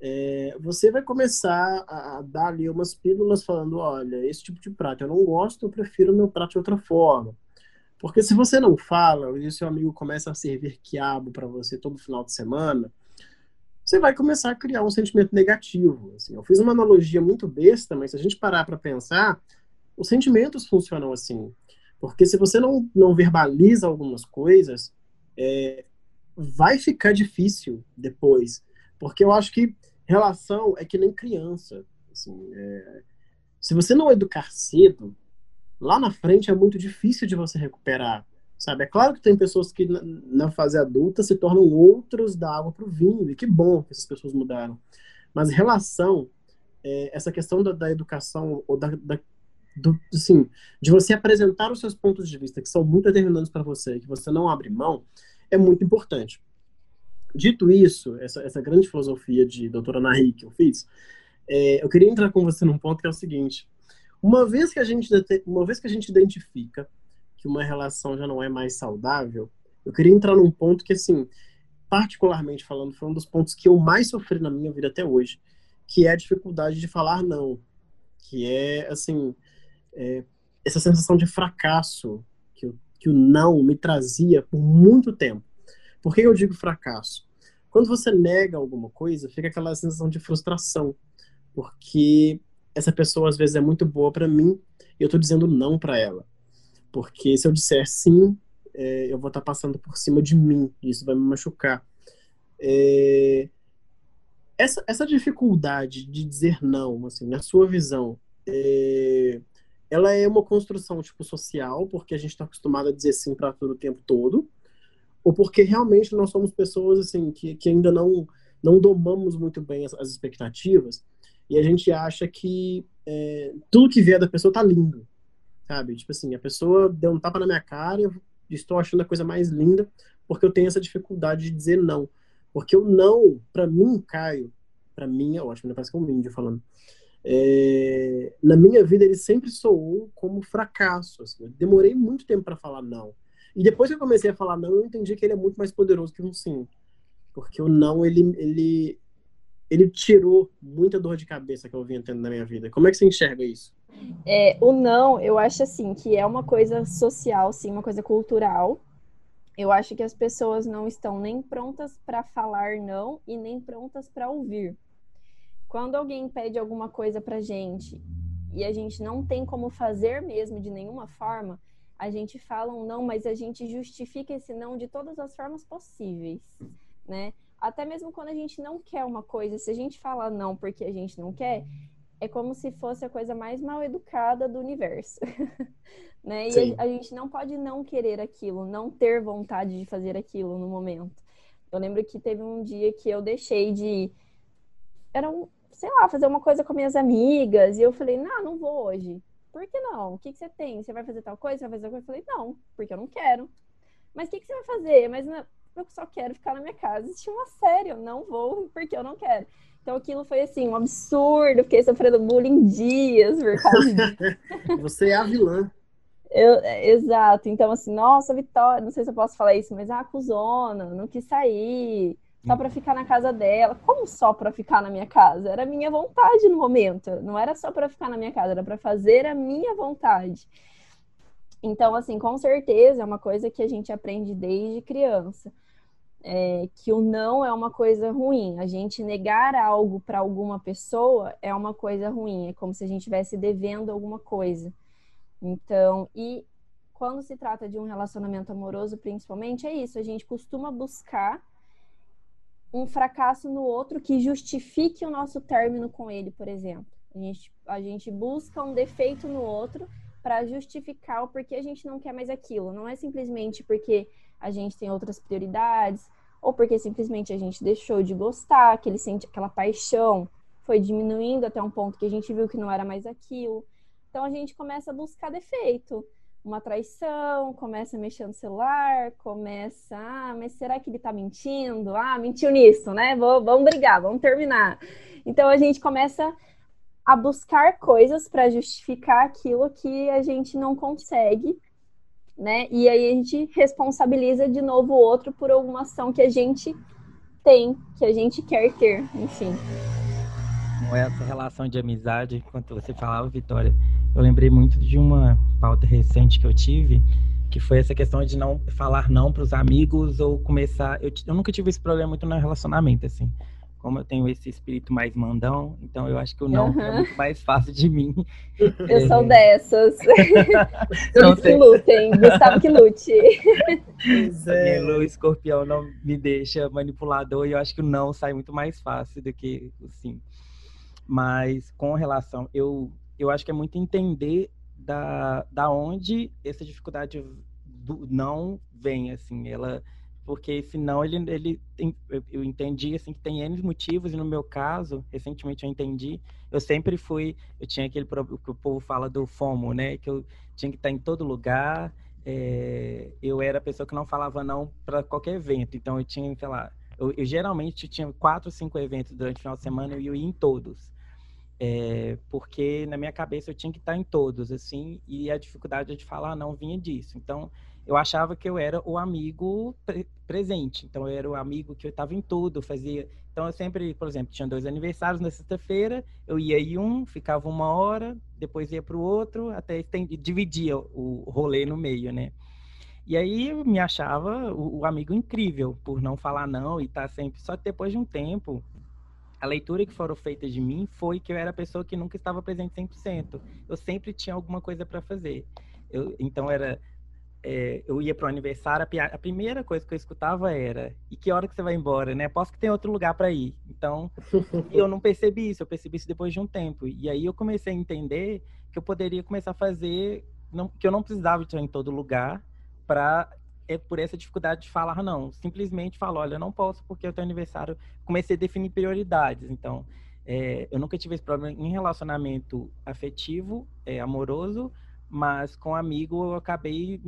é, você vai começar a, dar ali umas pílulas falando, olha, esse tipo de prato eu não gosto, eu prefiro meu prato de outra forma. Porque se você não fala, e o seu amigo começa a servir quiabo para você todo final de semana, você vai começar a criar um sentimento negativo. Assim, eu fiz uma analogia muito besta, mas se a gente parar para pensar, os sentimentos funcionam assim. Porque se você não, não verbaliza algumas coisas, é, vai ficar difícil depois porque eu acho que relação é que nem criança. Assim, é... Se você não educar cedo, lá na frente é muito difícil de você recuperar. Sabe? É claro que tem pessoas que na fase adulta se tornam outros da água para o vinho, e que bom que essas pessoas mudaram. Mas relação, é, essa questão da, da, educação, ou da, da do, assim, de você apresentar os seus pontos de vista que são muito determinantes para você, que você não abre mão, é muito importante. Dito isso, essa, essa grande filosofia de doutora Nahi que eu fiz, é, eu queria entrar com você num ponto que é o seguinte: uma vez que a gente uma vez que a gente identifica que uma relação já não é mais saudável, eu queria entrar num ponto que assim, particularmente falando, foi um dos pontos que eu mais sofri na minha vida até hoje, que é a dificuldade de falar não, que é assim é, essa sensação de fracasso que, que o não me trazia por muito tempo. Por que eu digo fracasso? Quando você nega alguma coisa, fica aquela sensação de frustração, porque essa pessoa às vezes é muito boa para mim e eu tô dizendo não para ela. Porque se eu disser sim, é, eu vou estar tá passando por cima de mim e isso vai me machucar. É, essa, essa dificuldade de dizer não, assim, na sua visão, é, ela é uma construção tipo social, porque a gente está acostumado a dizer sim para tudo o tempo todo, ou porque realmente nós somos pessoas assim que, que ainda não não domamos muito bem as, as expectativas e a gente acha que é, tudo que vier da pessoa tá lindo, sabe? Tipo assim, a pessoa deu um tapa na minha cara eu estou achando a coisa mais linda porque eu tenho essa dificuldade de dizer não. Porque o não, para mim, Caio, para mim é ótimo, né? parece que é um índio falando. É, na minha vida ele sempre soou como fracasso. Assim. Eu demorei muito tempo para falar não. E depois que eu comecei a falar não, eu entendi que ele é muito mais poderoso que um sim. Porque o não, ele, ele, ele tirou muita dor de cabeça que eu vinha tendo na minha vida. Como é que você enxerga isso? É, o não, eu acho assim, que é uma coisa social, sim, uma coisa cultural. Eu acho que as pessoas não estão nem prontas para falar não e nem prontas para ouvir. Quando alguém pede alguma coisa pra gente e a gente não tem como fazer mesmo de nenhuma forma, a gente fala um não, mas a gente justifica esse não de todas as formas possíveis, né? Até mesmo quando a gente não quer uma coisa, se a gente fala não porque a gente não quer, é como se fosse a coisa mais mal educada do universo. <laughs> né? E a, a, gente não pode não querer aquilo, não ter vontade de fazer aquilo no momento. Eu lembro que teve um dia que eu deixei de. Era um, sei lá, fazer uma coisa com minhas amigas, e eu falei, não, não vou hoje. Por que não? O que, que você tem? Você vai fazer tal coisa? Você vai fazer tal coisa? Eu falei, não, porque eu não quero. Mas o que, que você vai fazer? Mas não, eu só quero ficar na minha casa e assistir uma série, eu não vou porque eu não quero. Então aquilo foi assim, um absurdo, fiquei sofrendo bullying dias por causa disso. <laughs> Você é a vilã. Eu, é, exato, então assim, nossa, Vitória, não sei se eu posso falar isso, mas a ah, acusona, não quis sair, só para ficar na casa dela. Como só para ficar na minha casa? Era minha vontade no momento, não era só para ficar na minha casa, era para fazer a minha vontade. Então, assim, com certeza é uma coisa que a gente aprende desde criança é, que o não é uma coisa ruim. A gente negar algo para alguma pessoa é uma coisa ruim. É como se a gente estivesse devendo alguma coisa. Então, e quando se trata de um relacionamento amoroso, principalmente, é isso. A gente costuma buscar um fracasso no outro que justifique o nosso término com ele, por exemplo. A gente, a gente busca um defeito no outro para justificar o porquê a gente não quer mais aquilo. Não é simplesmente porque a gente tem outras prioridades, ou porque simplesmente a gente deixou de gostar, que ele sente aquela paixão foi diminuindo até um ponto que a gente viu que não era mais aquilo. Então a gente começa a buscar defeito, uma traição, começa a mexer no celular, começa, ah, mas será que ele tá mentindo? Ah, mentiu nisso, né? Vou, vamos brigar, vamos terminar. Então a gente começa a buscar coisas para justificar aquilo que a gente não consegue né? E aí a gente responsabiliza de novo o outro por alguma ação que a gente tem, que a gente quer ter, enfim. Essa relação de amizade, enquanto você falava, Vitória, eu lembrei muito de uma pauta recente que eu tive, que foi essa questão de não falar não para os amigos ou começar. Eu, eu nunca tive esse problema muito no relacionamento, assim como eu tenho esse espírito mais mandão, então eu acho que o não uhum. é muito mais fácil de mim. <laughs> Eu é... sou dessas. <laughs> Então, que lutem, Gustavo que lute. É. O escorpião não me deixa manipulador e eu acho que o não sai muito mais fácil do que o sim. Mas com relação, eu, eu acho que é muito entender da, da onde essa dificuldade do não vem, assim, ela porque senão ele, ele eu entendi assim que tem N motivos e no meu caso, recentemente eu entendi, eu sempre fui, eu tinha aquele que o povo fala do FOMO, né, que eu tinha que estar em todo lugar, é, eu era a pessoa que não falava não para qualquer evento, então eu tinha, sei lá, eu, eu, geralmente tinha quatro, cinco eventos durante o final de semana e eu ia em todos. É, porque na minha cabeça eu tinha que estar em todos, assim, e a dificuldade de falar não vinha disso. Então, eu achava que eu era o amigo pre presente. Então, eu era o amigo que eu estava em tudo, fazia. Então, eu sempre, por exemplo, tinha dois aniversários na sexta-feira, eu ia em um, ficava uma hora, depois ia para o outro, até dividia o rolê no meio, né? E aí eu me achava o, o amigo incrível por não falar não e estar tá sempre. Só que depois de um tempo, a leitura que foram feitas de mim foi que eu era a pessoa que nunca estava presente 100%. Eu sempre tinha alguma coisa para fazer. Eu, então era é, eu ia para o aniversário, a, a, primeira coisa que eu escutava era: e que hora que você vai embora, né? Posso que tem outro lugar para ir. Então, <laughs> eu não percebi isso, eu percebi isso depois de um tempo. E aí eu comecei a entender que eu poderia começar a fazer, não, que eu não precisava estar em todo lugar para é por essa dificuldade de falar não. Simplesmente falo, olha, eu não posso porque é o teu aniversário. Comecei a definir prioridades. Então, é, eu nunca tive esse problema em relacionamento afetivo, é, amoroso, mas com amigo eu acabei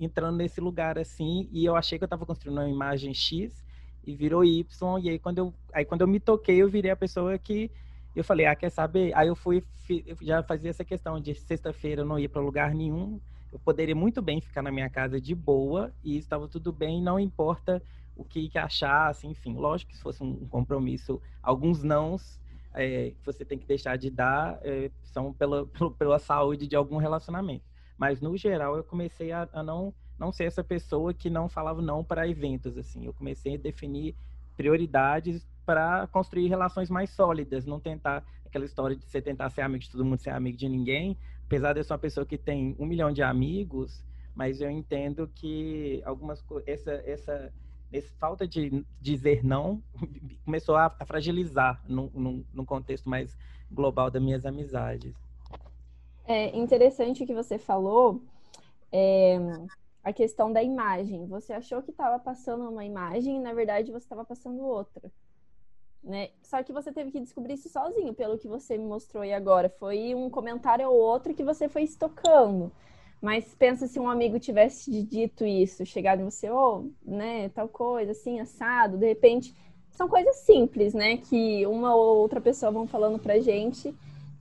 entrando nesse lugar assim e eu achei que eu estava construindo uma imagem X e virou Y e aí quando eu aí quando eu me toquei eu virei a pessoa que eu falei ah quer saber aí eu fui eu já fazia essa questão de sexta-feira eu não ia para lugar nenhum eu poderia muito bem ficar na minha casa de boa e estava tudo bem não importa o que, que achasse enfim lógico que se fosse um compromisso alguns nãos é, que você tem que deixar de dar é, são pela, <laughs> pela saúde de algum relacionamento. Mas, no geral, eu comecei a, a não, não ser essa pessoa que não falava não para eventos. assim. Eu comecei a definir prioridades para construir relações mais sólidas, não tentar aquela história de você tentar ser amigo de todo mundo, ser amigo de ninguém. Apesar de eu ser uma pessoa que tem um milhão de amigos, mas eu entendo que algumas essa essa nesse falta de dizer não, <laughs> começou a, a fragilizar no, no, no, contexto mais global das minhas amizades. É interessante o que você falou, é, a questão da imagem. Você achou que estava passando uma imagem e, na verdade, você estava passando outra. Né? Só que você teve que descobrir isso sozinho, pelo que você me mostrou aí agora. Foi um comentário ou outro que você foi estocando. Mas pensa se um amigo tivesse dito isso, chegado em você, ou, oh, né, tal coisa, assim, assado, de repente. São coisas simples, né? Que uma ou outra pessoa vão falando pra gente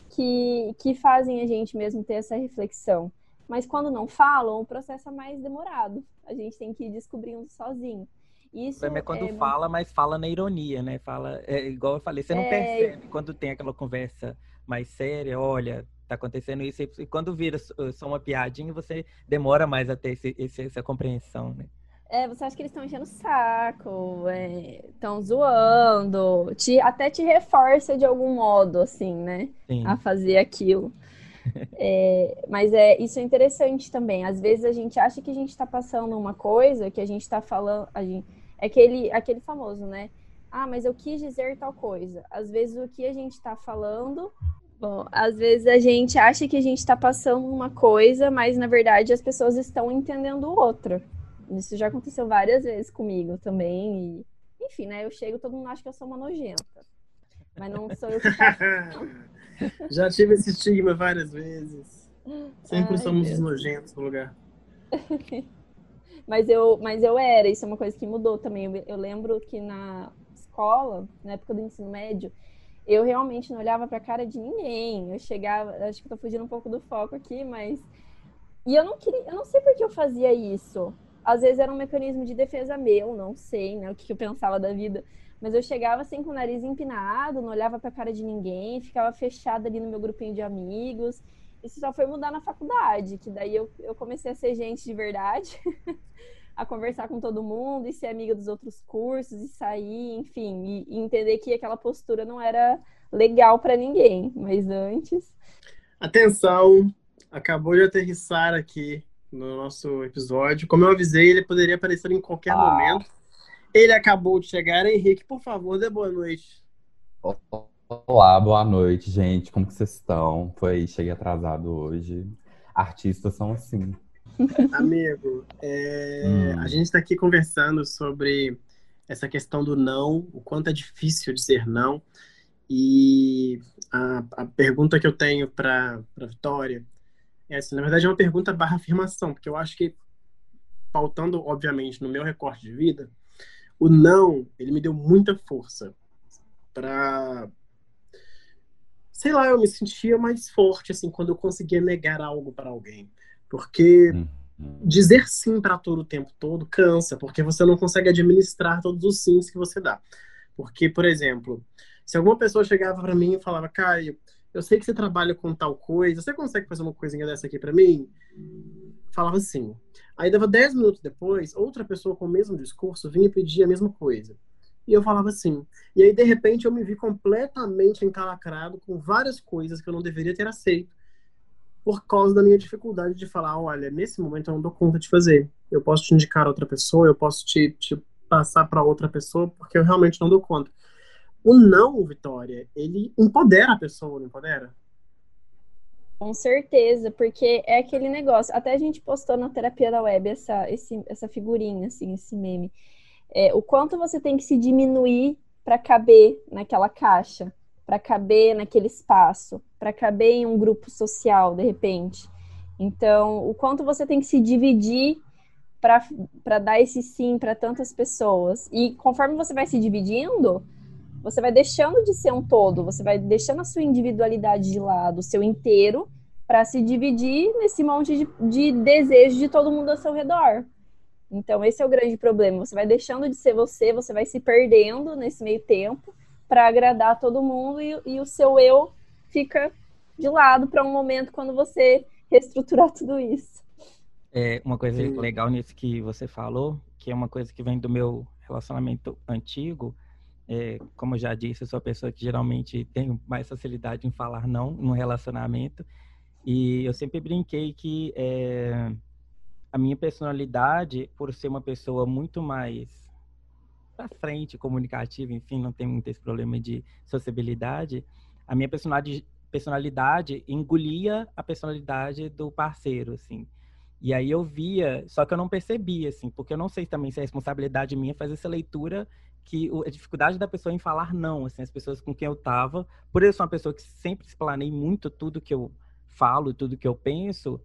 que, que fazem a gente mesmo ter essa reflexão. Mas quando não falam, o processo é mais demorado. A gente tem que ir descobrindo sozinho. Isso é quando é... fala, mas fala na ironia, né? Fala, é, igual eu falei, você não é... percebe quando tem aquela conversa mais séria, olha, tá acontecendo isso, e quando vira só uma piadinha, você demora mais a ter esse, esse, essa compreensão, né? É, você acha que eles estão enchendo o saco, estão é, zoando, te, até te reforça de algum modo, assim, né? Sim. A fazer aquilo. <laughs> é, mas é, isso é interessante também. Às vezes a gente acha que a gente está passando uma coisa, que a gente está falando. A gente, é aquele, aquele famoso, né? Ah, mas eu quis dizer tal coisa. Às vezes o que a gente está falando. Bom, às vezes a gente acha que a gente está passando uma coisa, mas na verdade as pessoas estão entendendo outra. Isso já aconteceu várias vezes comigo também. E, enfim, né? Eu chego, todo mundo acha que eu sou uma nojenta. Mas não sou eu que faço. <laughs> já tive esse estigma várias vezes. Sempre Ai, somos Deus. os nojentos no lugar. <laughs> Mas eu, mas eu era, isso é uma coisa que mudou também. Eu, eu lembro que na escola, na época do ensino médio, eu realmente não olhava para a cara de ninguém. Eu chegava, acho que estou fugindo um pouco do foco aqui, mas e eu não queria, eu não sei por que eu fazia isso. Às vezes era um mecanismo de defesa meu, não sei, né, o que eu pensava da vida. Mas eu chegava assim com o nariz empinado, não olhava para a cara de ninguém, ficava fechada ali no meu grupinho de amigos. Isso só foi mudar na faculdade, que daí eu, eu comecei a ser gente de verdade, <laughs> a conversar com todo mundo e ser amiga dos outros cursos e sair, enfim, e, e entender que aquela postura não era legal para ninguém. Mas antes. Atenção! Acabou de aterrissar aqui no nosso episódio. Como eu avisei, ele poderia aparecer em qualquer ah. momento. Ele acabou de chegar. Henrique, por favor, dê boa noite. Olá, boa noite, gente. Como que vocês estão? Foi, cheguei atrasado hoje. Artistas são assim. Amigo, é, hum. a gente está aqui conversando sobre essa questão do não, o quanto é difícil dizer não. E a, a pergunta que eu tenho para a Vitória é assim, na verdade é uma pergunta barra afirmação, porque eu acho que, pautando, obviamente, no meu recorte de vida, o não, ele me deu muita força para sei lá, eu me sentia mais forte assim quando eu conseguia negar algo para alguém. Porque uhum. dizer sim para todo o tempo todo cansa, porque você não consegue administrar todos os sims que você dá. Porque, por exemplo, se alguma pessoa chegava para mim e falava, Caio, eu sei que você trabalha com tal coisa, você consegue fazer uma coisinha dessa aqui para mim? Falava sim. Aí dava 10 minutos depois, outra pessoa com o mesmo discurso vinha pedir a mesma coisa. E eu falava assim. E aí, de repente, eu me vi completamente encalacrado com várias coisas que eu não deveria ter aceito por causa da minha dificuldade de falar, olha, nesse momento eu não dou conta de fazer. Eu posso te indicar outra pessoa, eu posso te, te passar para outra pessoa, porque eu realmente não dou conta. O não, Vitória, ele empodera a pessoa, não empodera? Com certeza, porque é aquele negócio. Até a gente postou na terapia da web essa, esse, essa figurinha, assim, esse meme é, o quanto você tem que se diminuir para caber naquela caixa, para caber naquele espaço, para caber em um grupo social, de repente. Então, o quanto você tem que se dividir para dar esse sim para tantas pessoas. E conforme você vai se dividindo, você vai deixando de ser um todo, você vai deixando a sua individualidade de lado, o seu inteiro, para se dividir nesse monte de, de desejo de todo mundo ao seu redor. Então, esse é o grande problema. Você vai deixando de ser você, você vai se perdendo nesse meio tempo para agradar todo mundo e, e, o seu eu fica de lado para um momento quando você reestruturar <laughs> tudo isso. É uma coisa Sim. legal nisso que você falou, que é uma coisa que vem do meu relacionamento antigo. É, como eu já disse, eu sou a pessoa que geralmente tem mais facilidade em falar não no relacionamento. E eu sempre brinquei que é, a minha personalidade, por ser uma pessoa muito mais para frente, comunicativa, enfim, não tem muito esse problema de sociabilidade, a minha personalidade, personalidade engolia a personalidade do parceiro, assim. E aí eu via, só que eu não percebia, assim, porque eu não sei também se é responsabilidade minha fazer essa leitura que a dificuldade da pessoa em falar não, assim, as pessoas com quem eu tava, por eu uma pessoa que sempre explanei muito tudo que eu falo, tudo que eu penso,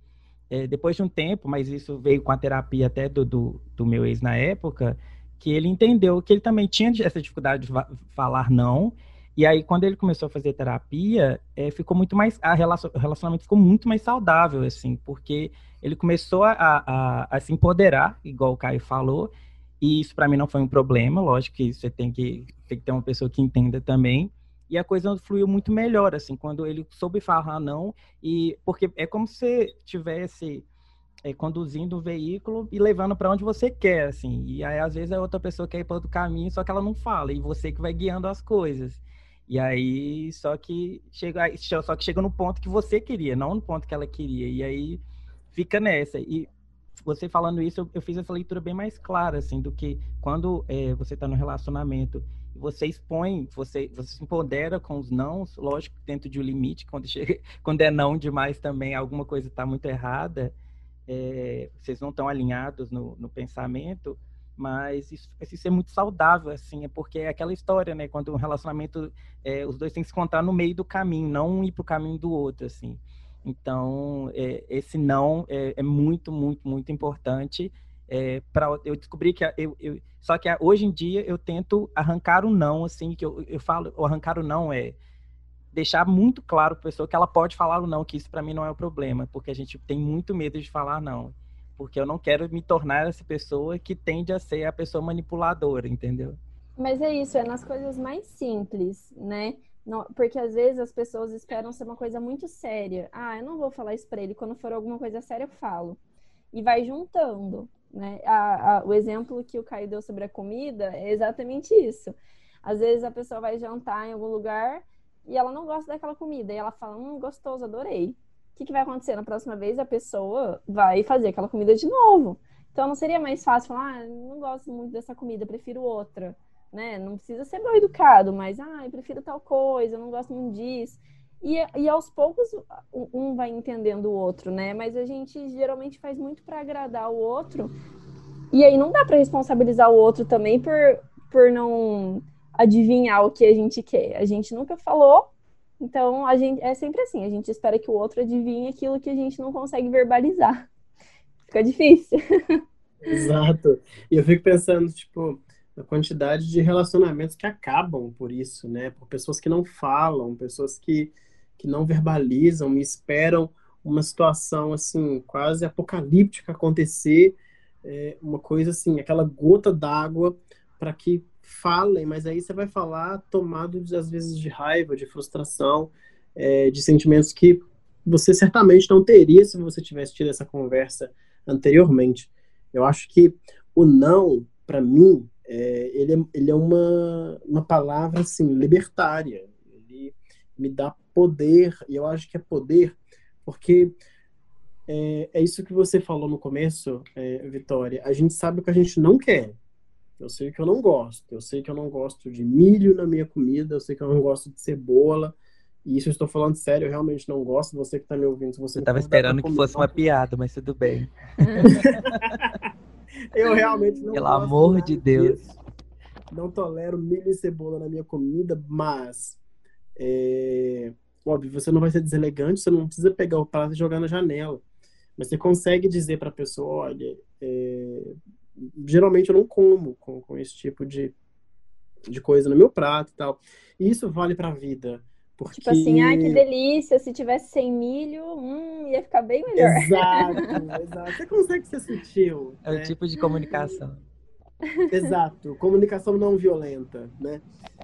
é, depois de um tempo, mas isso veio com a terapia até do, do, do meu ex na época, que ele entendeu que ele também tinha essa dificuldade de falar não. E aí, quando ele começou a fazer terapia, é, ficou muito mais. A relacion, o relacionamento ficou muito mais saudável, assim, porque ele começou a, a, a se empoderar, igual o Caio falou, e isso para mim não foi um problema, lógico que você tem que, tem que ter uma pessoa que entenda também. E a coisa fluiu muito melhor, assim, quando ele soube falar não, e porque é como se tivesse é, conduzindo o veículo e levando para onde você quer, assim. E aí, às vezes, é outra pessoa que quer ir para outro caminho, só que ela não fala, e você que vai guiando as coisas. E aí, só que chega, só que chega no ponto que você queria, não no ponto que ela queria. E aí fica nessa. E você falando isso, eu, eu fiz essa leitura bem mais clara, assim, do que quando é, você está no relacionamento você expõe, você, você se empodera com os nãos, lógico, dentro de um limite, quando, chega, <laughs> quando é não demais também, alguma coisa está muito errada, é, vocês não estão alinhados no, no pensamento, mas isso, isso é muito saudável, assim, é porque é aquela história, né, quando um relacionamento, é, os dois têm que se encontrar no meio do caminho, não um ir para o caminho do outro, assim. Então, é, esse não é, é, muito, muito, muito importante. É, para eu descobri que eu, eu, só que hoje em dia eu tento arrancar o não, assim, que eu, eu falo, o arrancar o não é deixar muito claro para a pessoa que ela pode falar o não, que isso para mim não é o problema, porque a gente tem muito medo de falar não. Porque eu não quero me tornar essa pessoa que tende a ser a pessoa manipuladora, entendeu? Mas é isso, é nas coisas mais simples, né? Porque às vezes as pessoas esperam ser uma coisa muito séria. Ah, eu não vou falar isso pra ele. Quando for alguma coisa séria, eu falo. E vai juntando, né? A, a, o exemplo que o Caio deu sobre a comida é exatamente isso. Às vezes a pessoa vai jantar em algum lugar e ela não gosta daquela comida. E ela fala, hum, gostoso, adorei. O que, que vai acontecer? Na próxima vez a pessoa vai fazer aquela comida de novo. Então não seria mais fácil falar, ah, não gosto muito dessa comida, prefiro outra. Né? Não precisa ser mal educado, mas ah, eu prefiro tal coisa, eu não gosto muito disso. E, e aos poucos um vai entendendo o outro, né? Mas a gente geralmente faz muito para agradar o outro. E aí não dá para responsabilizar o outro também por, por não adivinhar o que a gente quer. A gente nunca falou, então a gente é sempre assim, a gente espera que o outro adivinhe aquilo que a gente não consegue verbalizar. <laughs> Fica difícil. Exato. E eu fico pensando, tipo, na quantidade de relacionamentos que acabam por isso, né? Por pessoas que não falam, pessoas que, que não verbalizam e esperam uma situação assim quase apocalíptica acontecer, é, uma coisa assim, aquela gota d'água para que falem, mas aí você vai falar tomado às vezes de raiva, de frustração, é, de sentimentos que você certamente não teria se você tivesse tido essa conversa anteriormente. Eu acho que o não, para mim, é, ele, é, ele é uma, uma palavra assim, libertária. Ele me dá poder, e eu acho que é poder, porque é, é isso que você falou no começo, é, Vitória. A gente sabe o que a gente não quer. Eu sei que eu não gosto. Eu sei que eu não gosto de milho na minha comida. Eu sei que eu não gosto de cebola. E isso eu estou falando sério, eu realmente não gosto. Você que está me ouvindo, se você eu estava esperando que fosse uma piada, mas tudo bem. <laughs> eu realmente não Pelo gosto amor de Deus. Disso. Não tolero milho e cebola na minha comida, mas é, óbvio, você não vai ser deselegante, você não precisa pegar o prato e jogar na janela. Mas você consegue dizer para a pessoa, olha, é, geralmente eu não como com, com esse tipo de, de coisa no meu prato e tal. E isso vale para a vida. Porque... Tipo assim, ai, que delícia, se tivesse sem milho, hum, ia ficar bem melhor. Exato, <laughs> exato. Você consegue ser sutil. É né? o tipo de comunicação. Exato, comunicação não violenta, né?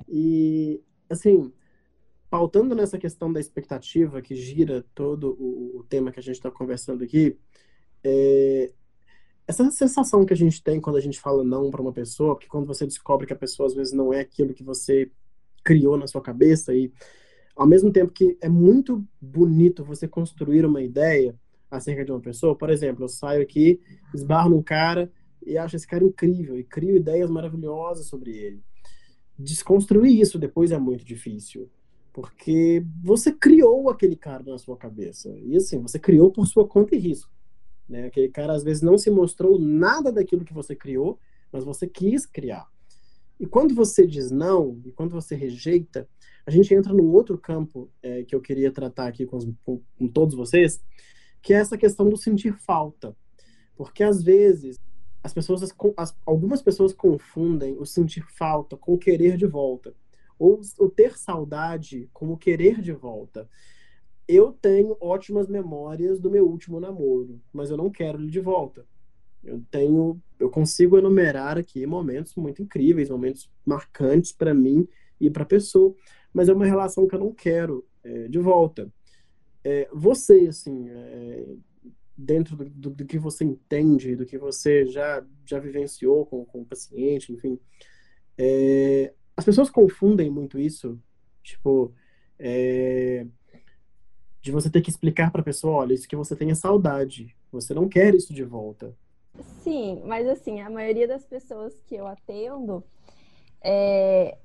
E, assim, pautando nessa questão da expectativa que gira todo o, o tema que a gente está conversando aqui, é, essa sensação que a gente tem quando a gente fala não para uma pessoa, porque quando você descobre que a pessoa às vezes não é aquilo que você criou na sua cabeça e ao mesmo tempo que é muito bonito você construir uma ideia acerca de uma pessoa, por exemplo, eu saio aqui, esbarro num cara e acho esse cara incrível e crio ideias maravilhosas sobre ele. Desconstruir isso depois é muito difícil, porque você criou aquele cara na sua cabeça. E assim, você criou por sua conta e risco. Né? Aquele cara às vezes não se mostrou nada daquilo que você criou, mas você quis criar. E quando você diz não, e quando você rejeita, a gente entra num outro campo é, que eu queria tratar aqui com, os, com, com todos vocês, que é essa questão do sentir falta. Porque às vezes as pessoas, as, algumas pessoas confundem o sentir falta com o querer de volta, ou o ter saudade com o querer de volta. Eu tenho ótimas memórias do meu último namoro, mas eu não quero ele de volta. Eu tenho, eu consigo enumerar aqui momentos muito incríveis, momentos marcantes para mim e para a pessoa, mas é uma relação que eu não quero é, de volta. É, você, assim, é, dentro do, do, do, que você entende, do que você já, já vivenciou com, com o paciente, enfim. As pessoas confundem muito isso, tipo, é, de você ter que explicar para a pessoa, olha, isso que você tem é saudade, você não quer isso de volta. Sim, mas assim, a maioria das pessoas que eu atendo é,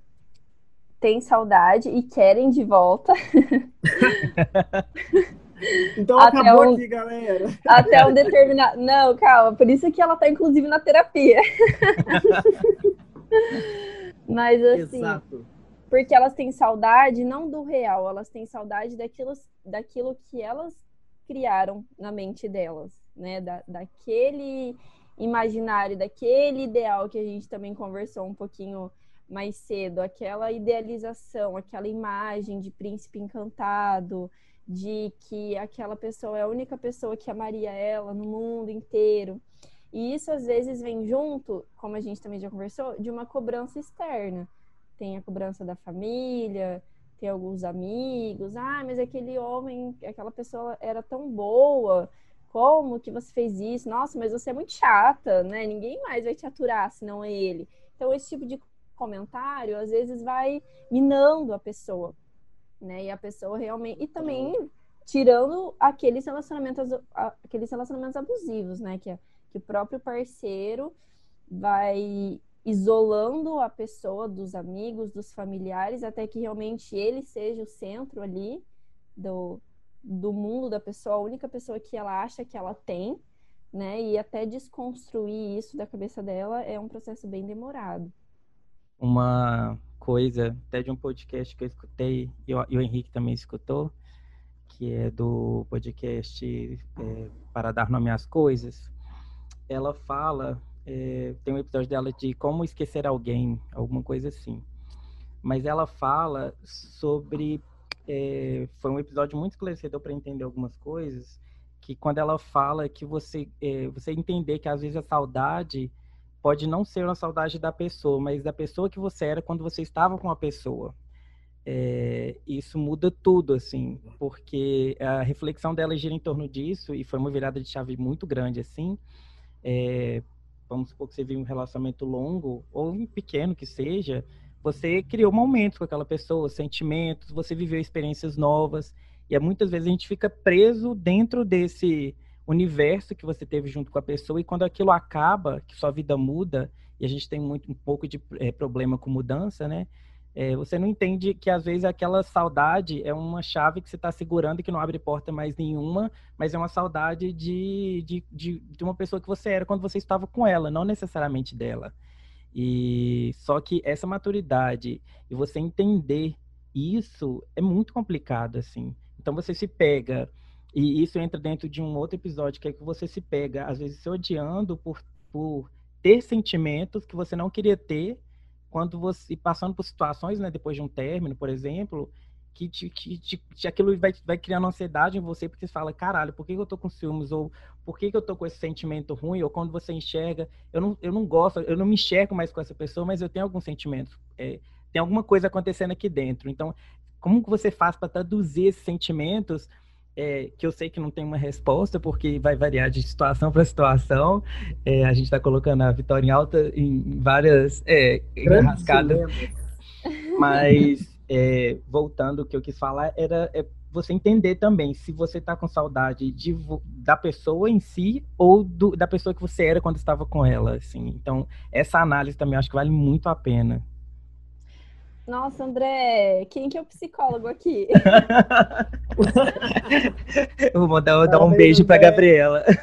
tem saudade e querem de volta. <laughs> Então até acabou um, aqui, galera. Até um determinado. Não, calma, por isso que ela tá, inclusive, na terapia. <laughs> Mas assim. Exato. Porque elas têm saudade não do real, elas têm saudade daquilo, daquilo que elas criaram na mente delas, né? Da, daquele imaginário, daquele ideal que a gente também conversou um pouquinho mais cedo, aquela idealização, aquela imagem de príncipe encantado, de que aquela pessoa é a única pessoa que amaria ela no mundo inteiro. E isso às vezes vem junto, como a gente também já conversou, de uma cobrança externa. Tem a cobrança da família, tem alguns amigos. Ah, mas aquele homem, aquela pessoa era tão boa. Como que você fez isso? Nossa, mas você é muito chata, né? Ninguém mais vai te aturar se não é ele. Então, esse tipo de comentário às vezes vai minando a pessoa né? E a pessoa realmente. E também tirando aqueles relacionamentos, aqueles relacionamentos abusivos, né? Que, é, que o próprio parceiro vai isolando a pessoa dos amigos, dos familiares, até que realmente ele seja o centro ali do, do mundo da pessoa, a única pessoa que ela acha que ela tem, né? E até desconstruir isso da cabeça dela é um processo bem demorado. Uma coisa, até de um podcast que eu escutei, e o, Henrique também escutou, que é do podcast é, Para Dar Nome às Coisas. Ela fala, é, tem um episódio dela de como esquecer alguém, alguma coisa assim. Mas ela fala sobre. É, foi um episódio muito esclarecedor para entender algumas coisas. Que quando ela fala que você, é, você entender que às vezes a saudade pode não ser uma saudade da pessoa, mas da pessoa que você era quando você estava com a pessoa. É, isso muda tudo, assim, porque a reflexão dela gira em torno disso, e foi uma virada de chave muito grande, assim. É, vamos supor que você vive um relacionamento longo, ou pequeno que seja, você criou momentos com aquela pessoa, sentimentos, você viveu experiências novas, e muitas vezes a gente fica preso dentro desse universo que você teve junto com a pessoa e quando aquilo acaba, que sua vida muda e a gente tem muito um pouco de é, problema com mudança, né? É, você não entende que às vezes aquela saudade é uma chave que você está segurando e que não abre porta mais nenhuma, mas é uma saudade de, de, de, de, uma pessoa que você era quando você estava com ela, não necessariamente dela. E só que essa maturidade e você entender isso é muito complicado, assim. Então você se pega e isso entra dentro de um outro episódio, que é que você se pega, às vezes, se odiando por, por ter sentimentos que você não queria ter, quando você, passando por situações, né, depois de um término, por exemplo, que, te, que te, aquilo vai, vai criando ansiedade em você, porque você fala, caralho, por que, eu tô com ciúmes? Ou por que, eu tô com esse sentimento ruim? Ou quando você enxerga, eu não, eu não gosto, eu não me enxergo mais com essa pessoa, mas eu tenho algum sentimento. É, tem alguma coisa acontecendo aqui dentro. Então, como que você faz para traduzir esses sentimentos é, que eu sei que não tem uma resposta, porque vai variar de situação para situação. É, a gente está colocando a vitória em alta em várias é, enrascadas. Mas, é, voltando, o que eu quis falar era é você entender também se você está com saudade de, da pessoa em si ou do, da pessoa que você era quando estava com ela, assim. Então, essa análise também acho que vale muito a pena. Nossa, André, quem que é o psicólogo aqui? <laughs> Eu vou dar, dar um beijo para Gabriela. <laughs>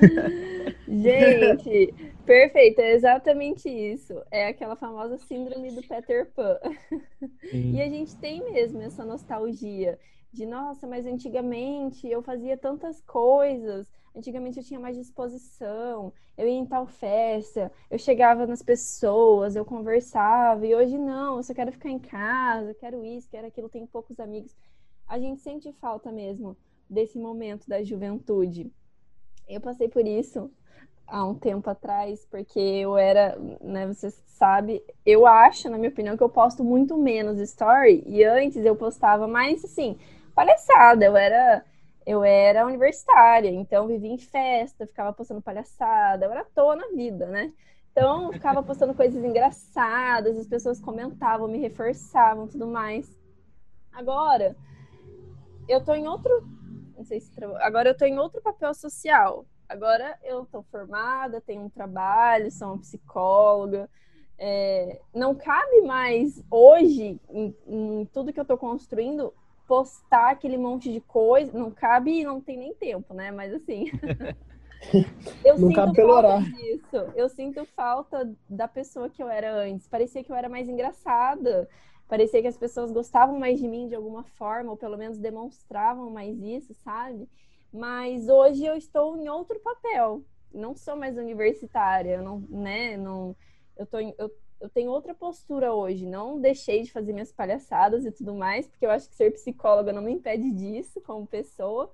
Gente, perfeito, é exatamente isso. É aquela famosa síndrome do Peter Pan. Sim. E a gente tem mesmo essa nostalgia de nossa, mas antigamente eu fazia tantas coisas, antigamente eu tinha mais disposição, eu ia em tal festa, eu chegava nas pessoas, eu conversava, e hoje não, eu só quero ficar em casa, quero isso, quero aquilo, tenho poucos amigos. A gente sente falta mesmo desse momento da juventude. Eu passei por isso há um tempo atrás, porque eu era, né, você sabe, eu acho, na minha opinião, que eu posto muito menos story, e antes eu postava mais assim, palhaçada. Eu era eu era universitária, então vivia em festa, ficava postando palhaçada, eu era à toa na vida, né? Então, ficava postando coisas engraçadas, as pessoas comentavam, me reforçavam, tudo mais. Agora, eu tô em outro, não sei se agora eu tô em outro papel social. Agora eu tô formada, tenho um trabalho, sou uma psicóloga. É, não cabe mais hoje, em, em tudo que eu tô construindo, postar aquele monte de coisa. Não cabe e não tem nem tempo, né? Mas assim. <laughs> eu não sinto falta disso. Eu sinto falta da pessoa que eu era antes. Parecia que eu era mais engraçada. Parecia que as pessoas gostavam mais de mim de alguma forma, ou pelo menos demonstravam mais isso, sabe? Mas hoje eu estou em outro papel. Não sou mais universitária, eu não, né? Não, eu tô, eu eu tenho outra postura hoje. Não deixei de fazer minhas palhaçadas e tudo mais, porque eu acho que ser psicóloga não me impede disso como pessoa,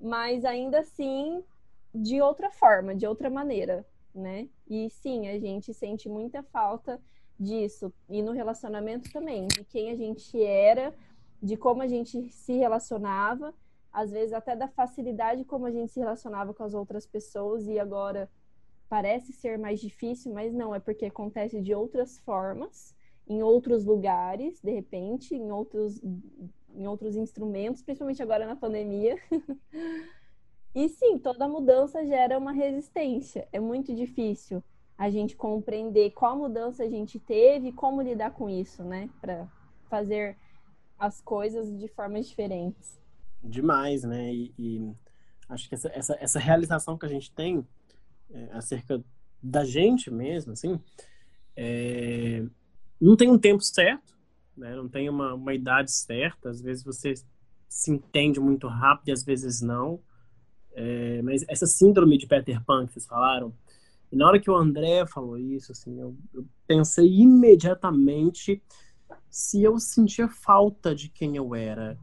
mas ainda assim de outra forma, de outra maneira, né? E sim, a gente sente muita falta disso. E no relacionamento também, de quem a gente era, de como a gente se relacionava, às vezes até da facilidade como a gente se relacionava com as outras pessoas e agora parece ser mais difícil, mas não, é porque acontece de outras formas, em outros lugares, de repente, em outros, em outros instrumentos, principalmente agora na pandemia. <laughs> e sim, toda mudança gera uma resistência. É muito difícil a gente compreender qual mudança a gente teve e como lidar com isso, né? Para fazer as coisas de formas diferentes. Demais, né? E, e acho que essa, essa, essa realização que a gente tem é, acerca da gente mesmo, assim, é, não tem um tempo certo, né? não tem uma, uma idade certa. Às vezes você se entende muito rápido e às vezes não. É, mas essa síndrome de Peter Pan que vocês falaram, e na hora que o André falou isso, assim, eu, eu pensei imediatamente se eu sentia falta de quem eu era,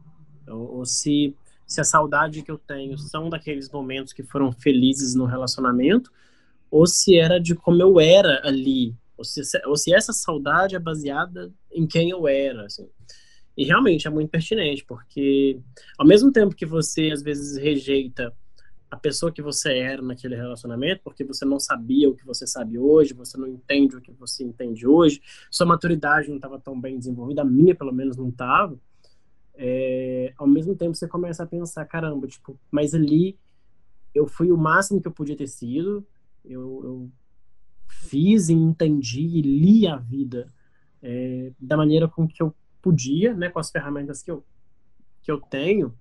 ou, ou se se a saudade que eu tenho são daqueles momentos que foram felizes no relacionamento, ou se era de como eu era ali, ou se, ou se essa saudade é baseada em quem eu era, assim. E realmente é muito pertinente, porque ao mesmo tempo que você às vezes rejeita a pessoa que você era naquele relacionamento, porque você não sabia o que você sabe hoje, você não entende o que você entende hoje, sua maturidade não estava tão bem desenvolvida, a minha pelo menos não estava é, ao mesmo tempo você começa a pensar, caramba, tipo, mas ali eu fui o máximo que eu podia ter sido, eu, eu fiz e entendi e li a vida é, da maneira com que eu podia, né, com as ferramentas que eu, que eu tenho.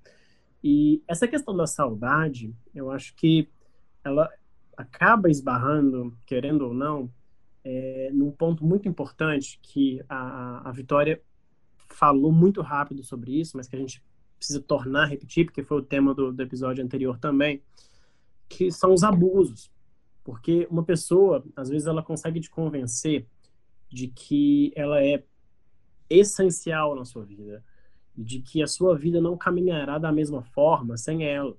E essa questão da saudade, eu acho que ela acaba esbarrando, querendo ou não, é, num ponto muito importante que a, a Vitória falou muito rápido sobre isso, mas que a gente precisa tornar repetir, porque foi o tema do, do episódio anterior também, que são os abusos. Porque uma pessoa, às vezes, ela consegue te convencer de que ela é essencial na sua vida, de que a sua vida não caminhará da mesma forma sem ela.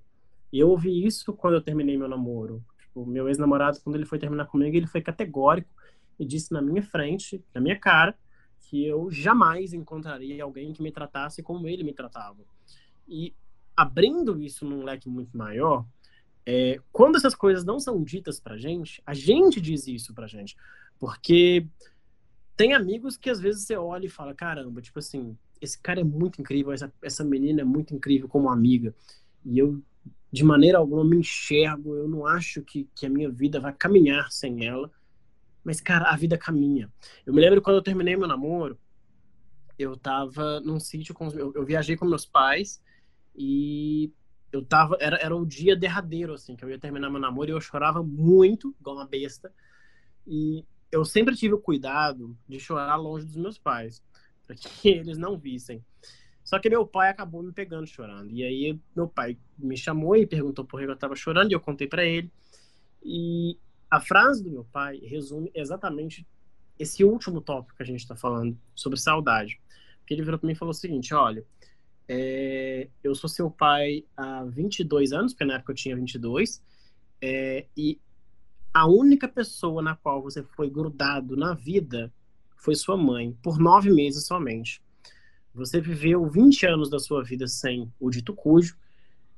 Eu ouvi isso quando eu terminei meu namoro. Tipo, meu ex-namorado, quando ele foi terminar comigo, ele foi categórico e disse na minha frente, na minha cara, que eu jamais encontraria alguém que me tratasse como ele me tratava. E abrindo isso num leque muito maior, é, quando essas coisas não são ditas pra gente, a gente diz isso pra gente. Porque tem amigos que às vezes você olha e fala, caramba, tipo assim, esse cara é muito incrível, essa, essa menina é muito incrível como amiga. E eu, de maneira alguma, me enxergo, eu não acho que, que a minha vida vai caminhar sem ela. Mas, cara, a vida caminha. Eu me lembro quando eu terminei meu namoro, eu tava num sítio com eu, eu viajei com meus pais e eu tava era, era o dia derradeiro assim que eu ia terminar meu namoro e eu chorava muito igual uma besta. E eu sempre tive o cuidado de chorar longe dos meus pais para que <laughs> eles não vissem. Só que meu pai acabou me pegando chorando. E aí meu pai me chamou e perguntou por que eu tava chorando e eu contei para ele. E a frase do meu pai resume exatamente esse último tópico que a gente está falando sobre saudade que ele virou para mim e falou o seguinte: olha, é, eu sou seu pai há 22 anos, porque na época eu tinha 22, é, e a única pessoa na qual você foi grudado na vida foi sua mãe, por nove meses somente. Você viveu 20 anos da sua vida sem o dito cujo,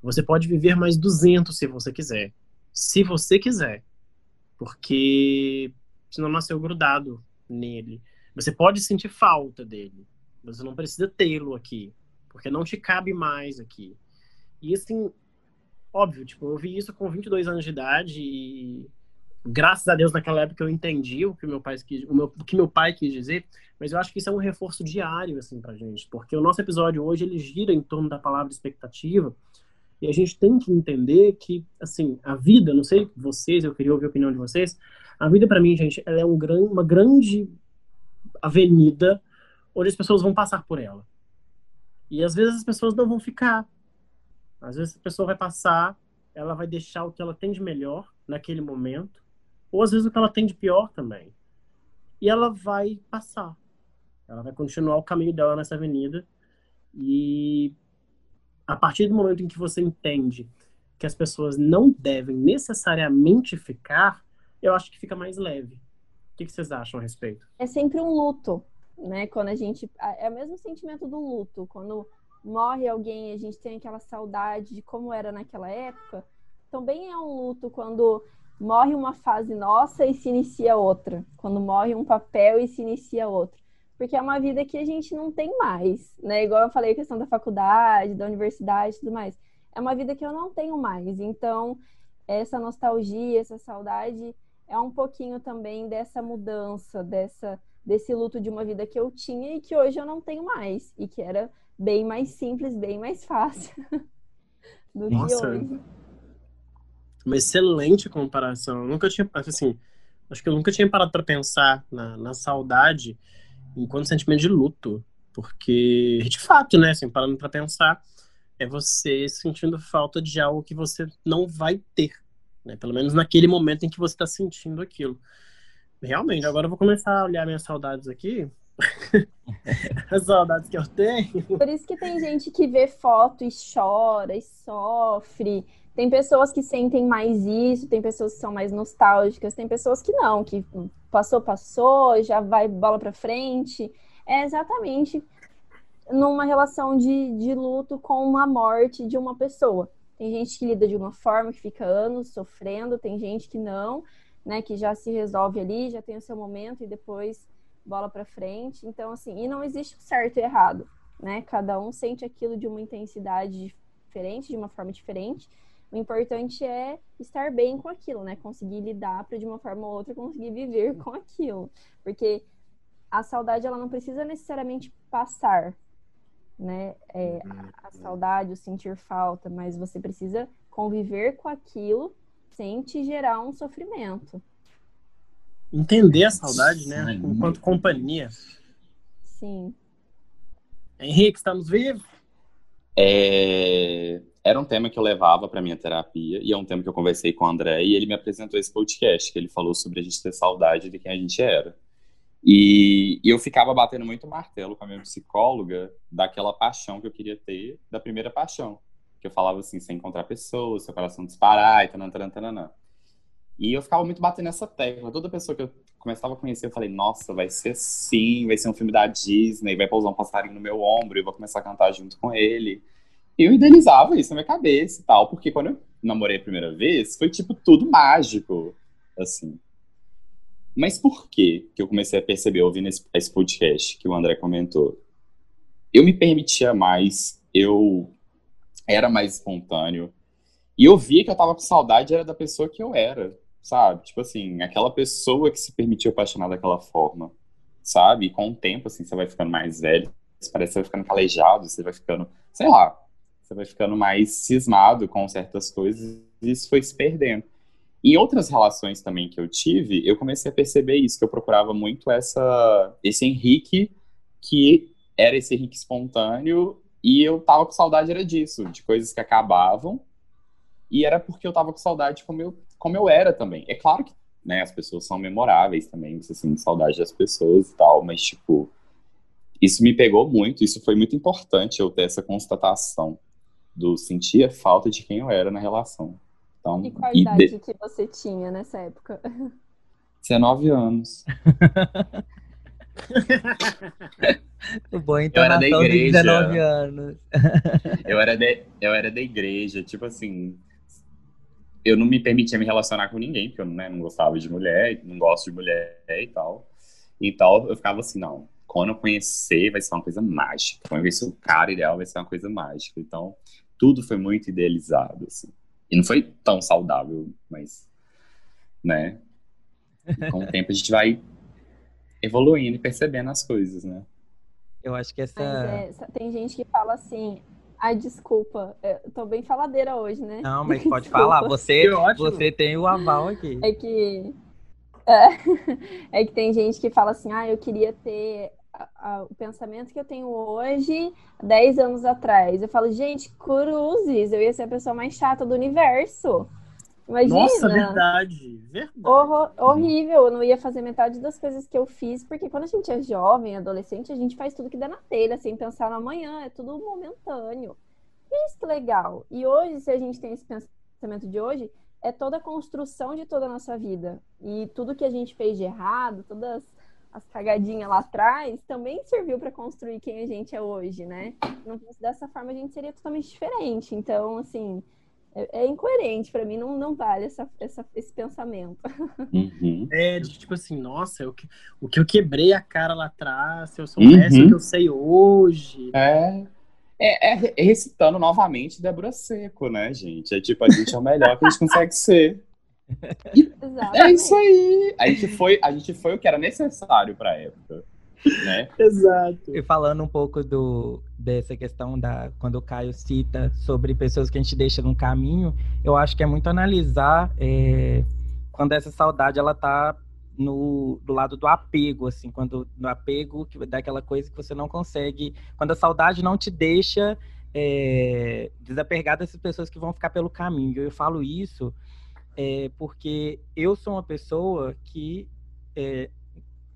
você pode viver mais 200 se você quiser. Se você quiser. Porque você não nasceu grudado nele. Você pode sentir falta dele. Você não precisa tê-lo aqui, porque não te cabe mais aqui. E assim, óbvio, tipo, eu vi isso com 22 anos de idade e graças a Deus naquela época eu entendi o que meu pai quis, o, meu, o que meu pai quis dizer, mas eu acho que isso é um reforço diário assim pra gente, porque o nosso episódio hoje ele gira em torno da palavra expectativa. E a gente tem que entender que, assim, a vida, não sei vocês, eu queria ouvir a opinião de vocês, a vida para mim, gente, ela é um gran, uma grande avenida onde as pessoas vão passar por ela. E às vezes as pessoas não vão ficar. Às vezes a pessoa vai passar, ela vai deixar o que ela tem de melhor naquele momento, ou às vezes o que ela tem de pior também. E ela vai passar. Ela vai continuar o caminho dela nessa avenida. E a partir do momento em que você entende que as pessoas não devem necessariamente ficar, eu acho que fica mais leve. O que vocês acham a respeito? É sempre um luto né? Quando a gente. É o mesmo sentimento do luto. Quando morre alguém, a gente tem aquela saudade de como era naquela época. Também é um luto quando morre uma fase nossa e se inicia outra. Quando morre um papel e se inicia outro. Porque é uma vida que a gente não tem mais, né? Igual eu falei a questão da faculdade, da universidade e tudo mais. É uma vida que eu não tenho mais. Então, essa nostalgia, essa saudade é um pouquinho também dessa mudança, dessa desse luto de uma vida que eu tinha e que hoje eu não tenho mais. E que era bem mais simples, bem mais fácil <laughs> do Nossa, que hoje. Uma excelente comparação. Eu nunca tinha, assim, acho que eu nunca tinha parado para pensar na, na saudade enquanto sentimento de luto. Porque, de fato, né, assim, parando para pensar, é você sentindo falta de algo que você não vai ter. Né? Pelo menos naquele momento em que você está sentindo aquilo. Realmente, agora eu vou começar a olhar minhas saudades aqui. <laughs> As saudades que eu tenho. Por isso que tem gente que vê foto e chora e sofre. Tem pessoas que sentem mais isso, tem pessoas que são mais nostálgicas, tem pessoas que não, que passou, passou, já vai bola pra frente. É exatamente numa relação de, de luto com a morte de uma pessoa. Tem gente que lida de uma forma, que fica anos sofrendo, tem gente que não né, que já se resolve ali, já tem o seu momento e depois bola para frente. Então, assim, e não existe certo e errado, né? Cada um sente aquilo de uma intensidade diferente, de uma forma diferente. O importante é estar bem com aquilo, né? Conseguir lidar para de uma forma ou outra conseguir viver com aquilo, porque a saudade ela não precisa necessariamente passar, né? É, a saudade, o sentir falta, mas você precisa conviver com aquilo sem te gerar um sofrimento. Entender a saudade, né? Enquanto companhia. Sim. Henrique, estamos vivos? É... Era um tema que eu levava para minha terapia e é um tema que eu conversei com o André e ele me apresentou esse podcast que ele falou sobre a gente ter saudade de quem a gente era. E, e eu ficava batendo muito martelo com a minha psicóloga daquela paixão que eu queria ter, da primeira paixão que eu falava assim, sem encontrar pessoas, seu coração disparar e tananã, tananã. E eu ficava muito batendo nessa tecla. Toda pessoa que eu começava a conhecer, eu falei, nossa, vai ser assim, vai ser um filme da Disney, vai pousar um passarinho no meu ombro e eu vou começar a cantar junto com ele. Eu idealizava isso na minha cabeça e tal, porque quando eu namorei a primeira vez, foi tipo tudo mágico, assim. Mas por que que eu comecei a perceber, ouvindo esse, esse podcast que o André comentou? eu me permitia mais, eu era mais espontâneo. E eu via que eu tava com saudade era da pessoa que eu era, sabe? Tipo assim, aquela pessoa que se permitiu apaixonar daquela forma, sabe? E com o tempo, assim, você vai ficando mais velho, parece que você vai ficando calejado, você vai ficando, sei lá, você vai ficando mais cismado com certas coisas e isso foi se perdendo. Em outras relações também que eu tive, eu comecei a perceber isso, que eu procurava muito essa, esse Henrique que era esse Henrique espontâneo e eu tava com saudade era disso, de coisas que acabavam e era porque eu tava com saudade como eu, como eu era também. É claro que né, as pessoas são memoráveis também, você sente saudade das pessoas e tal, mas tipo, isso me pegou muito, isso foi muito importante eu ter essa constatação do sentir a falta de quem eu era na relação. Então, e qual idade de... que você tinha nessa época? <laughs> 19 anos. <laughs> o bom então eu era da igreja. 19 anos. <laughs> eu, era de, eu era da igreja, tipo assim, eu não me permitia me relacionar com ninguém, porque eu né, não gostava de mulher, não gosto de mulher e tal. Então eu ficava assim, não, quando eu conhecer vai ser uma coisa mágica. Quando eu conhecer o cara ideal vai ser uma coisa mágica. Então tudo foi muito idealizado, assim. E não foi tão saudável, mas, né? E com o <laughs> tempo a gente vai evoluindo e percebendo as coisas, né? Eu acho que essa. É, tem gente que fala assim. Ai, desculpa, eu tô bem faladeira hoje, né? Não, mas pode <laughs> falar. Você, você tem o aval aqui. É que. <laughs> É, é que tem gente que fala assim, ah, eu queria ter a, o pensamento que eu tenho hoje, 10 anos atrás. Eu falo, gente, cruzes, eu ia ser a pessoa mais chata do universo. Imagina. Nossa, verdade. verdade. Horror, horrível. Eu não ia fazer metade das coisas que eu fiz, porque quando a gente é jovem, adolescente, a gente faz tudo que dá na telha, sem pensar no amanhã. É tudo momentâneo. E isso é legal. E hoje, se a gente tem esse pensamento de hoje, é toda a construção de toda a nossa vida. E tudo que a gente fez de errado, todas as cagadinhas lá atrás, também serviu para construir quem a gente é hoje, né? Não fosse dessa forma, a gente seria totalmente diferente. Então, assim, é, é incoerente para mim, não, não vale essa, essa, esse pensamento. Uhum. É, de, tipo assim, nossa, eu, o que eu quebrei a cara lá atrás, se eu soubesse uhum. o que eu sei hoje. É. É, é, recitando novamente Débora Seco, né, gente? É tipo, a gente é o melhor que a gente consegue ser. É isso aí. A gente, foi, a gente foi o que era necessário para a época. Né? Exato. E falando um pouco do, dessa questão da quando o Caio cita sobre pessoas que a gente deixa no caminho, eu acho que é muito analisar é, quando essa saudade ela tá no do lado do apego, assim, quando no apego que daquela coisa que você não consegue, quando a saudade não te deixa é, desapegar dessas pessoas que vão ficar pelo caminho. Eu falo isso é, porque eu sou uma pessoa que é,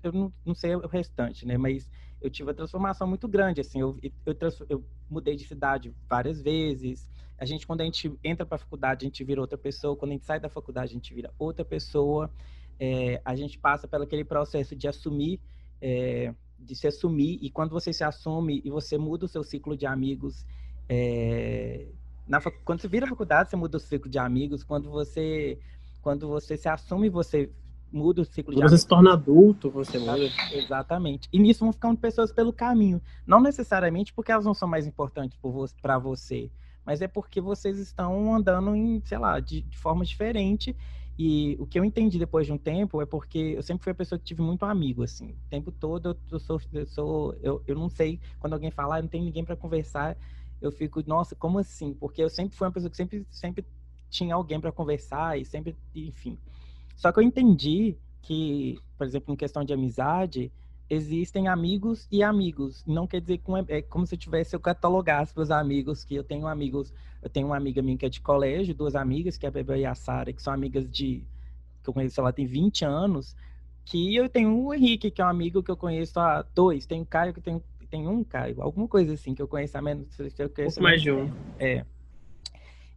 eu não, não, sei o restante, né? Mas eu tive uma transformação muito grande, assim. Eu, eu, eu mudei de cidade várias vezes. A gente, quando a gente entra para a faculdade, a gente vira outra pessoa. Quando a gente sai da faculdade, a gente vira outra pessoa. É, a gente passa pelo aquele processo de assumir, é, de se assumir. E quando você se assume e você muda o seu ciclo de amigos, é, na, quando você vira faculdade, você muda o ciclo de amigos. Quando você, quando você se assume, você muda o ciclo quando de você amigos. Você se torna adulto, você muda. Exatamente. E nisso vão ficando pessoas pelo caminho. Não necessariamente porque elas não são mais importantes para você, mas é porque vocês estão andando em, sei lá, de, de forma diferente. E o que eu entendi depois de um tempo é porque eu sempre fui a pessoa que tive muito amigo, assim. O tempo todo eu, sou, eu, sou eu, eu não sei, quando alguém falar, ah, não tem ninguém para conversar, eu fico, nossa, como assim? Porque eu sempre fui uma pessoa que sempre, sempre tinha alguém para conversar e sempre, enfim. Só que eu entendi que, por exemplo, em questão de amizade, existem amigos e amigos. Não quer dizer que é, é como se eu tivesse eu catalogasse para os amigos que eu tenho amigos, eu tenho uma amiga minha que é de colégio, duas amigas, que é a Bebel e a Sara, que são amigas de que eu conheço ela tem 20 anos, que eu tenho o Henrique, que é um amigo que eu conheço há dois, tem o Caio que tem tem um, Caio, alguma coisa assim que eu conheço a menos. Eu conheço mais de um. É.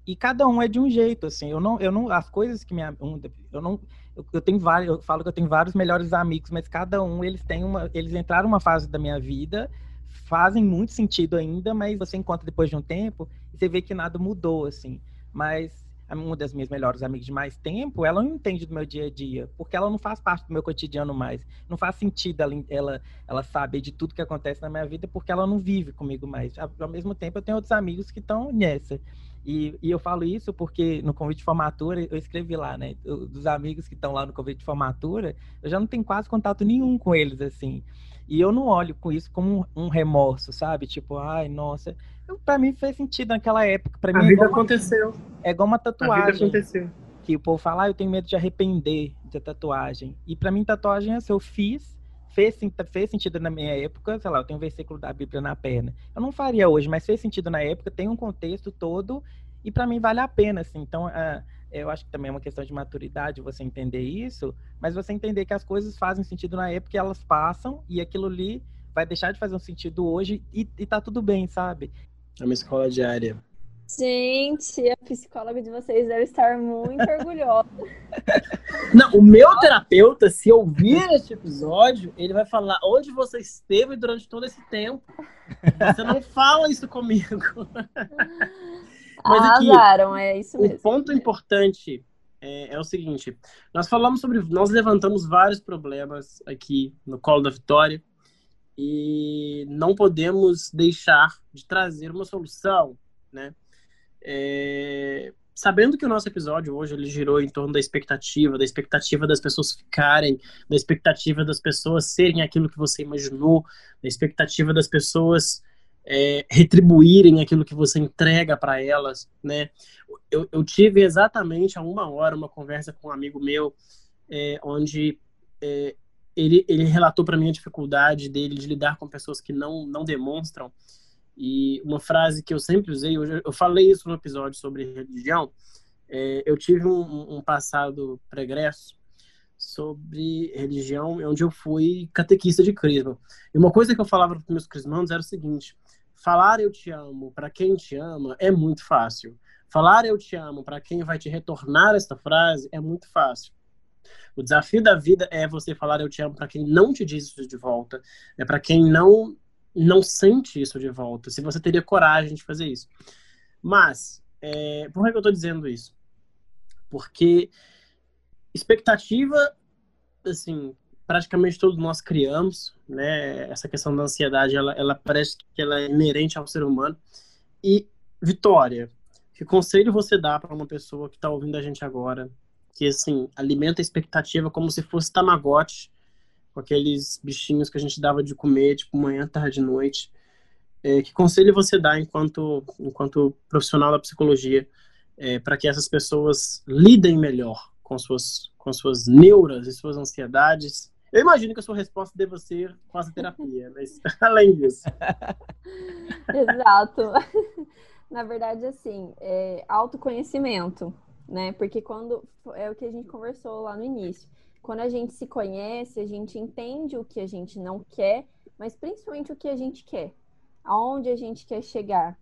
E cada um é de um jeito, assim. Eu não, eu não, as coisas que me, eu não, eu, eu, tenho vários, eu falo que eu tenho vários melhores amigos, mas cada um eles têm uma, eles entraram numa fase da minha vida, fazem muito sentido ainda, mas você encontra depois de um tempo e você vê que nada mudou, assim. Mas uma das minhas melhores amigas de mais tempo, ela não entende do meu dia a dia, porque ela não faz parte do meu cotidiano mais. Não faz sentido ela, ela, ela saber de tudo que acontece na minha vida, porque ela não vive comigo mais. Ao mesmo tempo, eu tenho outros amigos que estão nessa. E, e, eu falo isso porque no convite de formatura, eu escrevi lá, né? Dos amigos que estão lá no convite de formatura, eu já não tenho quase contato nenhum com eles, assim. E eu não olho com isso como um remorso, sabe? Tipo, ai, nossa. Para mim fez sentido naquela época. Pra a mim, vida é uma, aconteceu. É igual uma A vida tatuagem. aconteceu. Que o povo fala, ah, eu tenho medo de arrepender de tatuagem. E para mim, tatuagem é se eu fiz, fez, fez sentido na minha época, sei lá, eu tenho um versículo da Bíblia na perna. Eu não faria hoje, mas fez sentido na época, tem um contexto todo, e para mim vale a pena, assim. Então, ah, eu acho que também é uma questão de maturidade você entender isso, mas você entender que as coisas fazem sentido na época e elas passam, e aquilo ali vai deixar de fazer um sentido hoje, e, e tá tudo bem, sabe? É uma escola diária. Gente, a psicóloga de vocês deve estar muito <laughs> orgulhosa. Não, o meu terapeuta, se ouvir este episódio, ele vai falar onde você esteve durante todo esse tempo. Você não fala isso comigo. <laughs> Mas aqui, Arrasaram, é isso O mesmo. ponto importante é, é o seguinte: nós falamos sobre, nós levantamos vários problemas aqui no colo da Vitória e não podemos deixar de trazer uma solução, né? É, sabendo que o nosso episódio hoje ele girou em torno da expectativa, da expectativa das pessoas ficarem, da expectativa das pessoas serem aquilo que você imaginou, da expectativa das pessoas é, retribuírem aquilo que você entrega para elas, né? Eu, eu tive exatamente há uma hora uma conversa com um amigo meu, é, onde é, ele, ele relatou para mim a dificuldade dele de lidar com pessoas que não, não demonstram. E uma frase que eu sempre usei, eu, eu falei isso no episódio sobre religião, é, eu tive um, um passado pregresso sobre religião, onde eu fui catequista de crisma. E uma coisa que eu falava para meus crismandos era o seguinte: falar eu te amo para quem te ama é muito fácil. Falar eu te amo para quem vai te retornar esta frase é muito fácil. O desafio da vida é você falar eu te amo para quem não te diz isso de volta, é para quem não não sente isso de volta. Se você teria coragem de fazer isso. Mas é, por que eu estou dizendo isso? Porque expectativa, assim, praticamente todos nós criamos, né? Essa questão da ansiedade, ela, ela parece que ela é inerente ao ser humano. E Vitória, que conselho você dá para uma pessoa que está ouvindo a gente agora, que assim alimenta a expectativa como se fosse Tamagotchi, com aqueles bichinhos que a gente dava de comer, tipo manhã, tarde, noite. É, que conselho você dá enquanto enquanto profissional da psicologia é, para que essas pessoas lidem melhor com suas com suas neuras e suas ansiedades? Eu imagino que a sua resposta deva ser com essa terapia, <laughs> mas <laughs> além disso. Exato. <laughs> Na verdade, assim, é autoconhecimento, né? Porque quando é o que a gente conversou lá no início. Quando a gente se conhece, a gente entende o que a gente não quer, mas principalmente o que a gente quer. Aonde a gente quer chegar,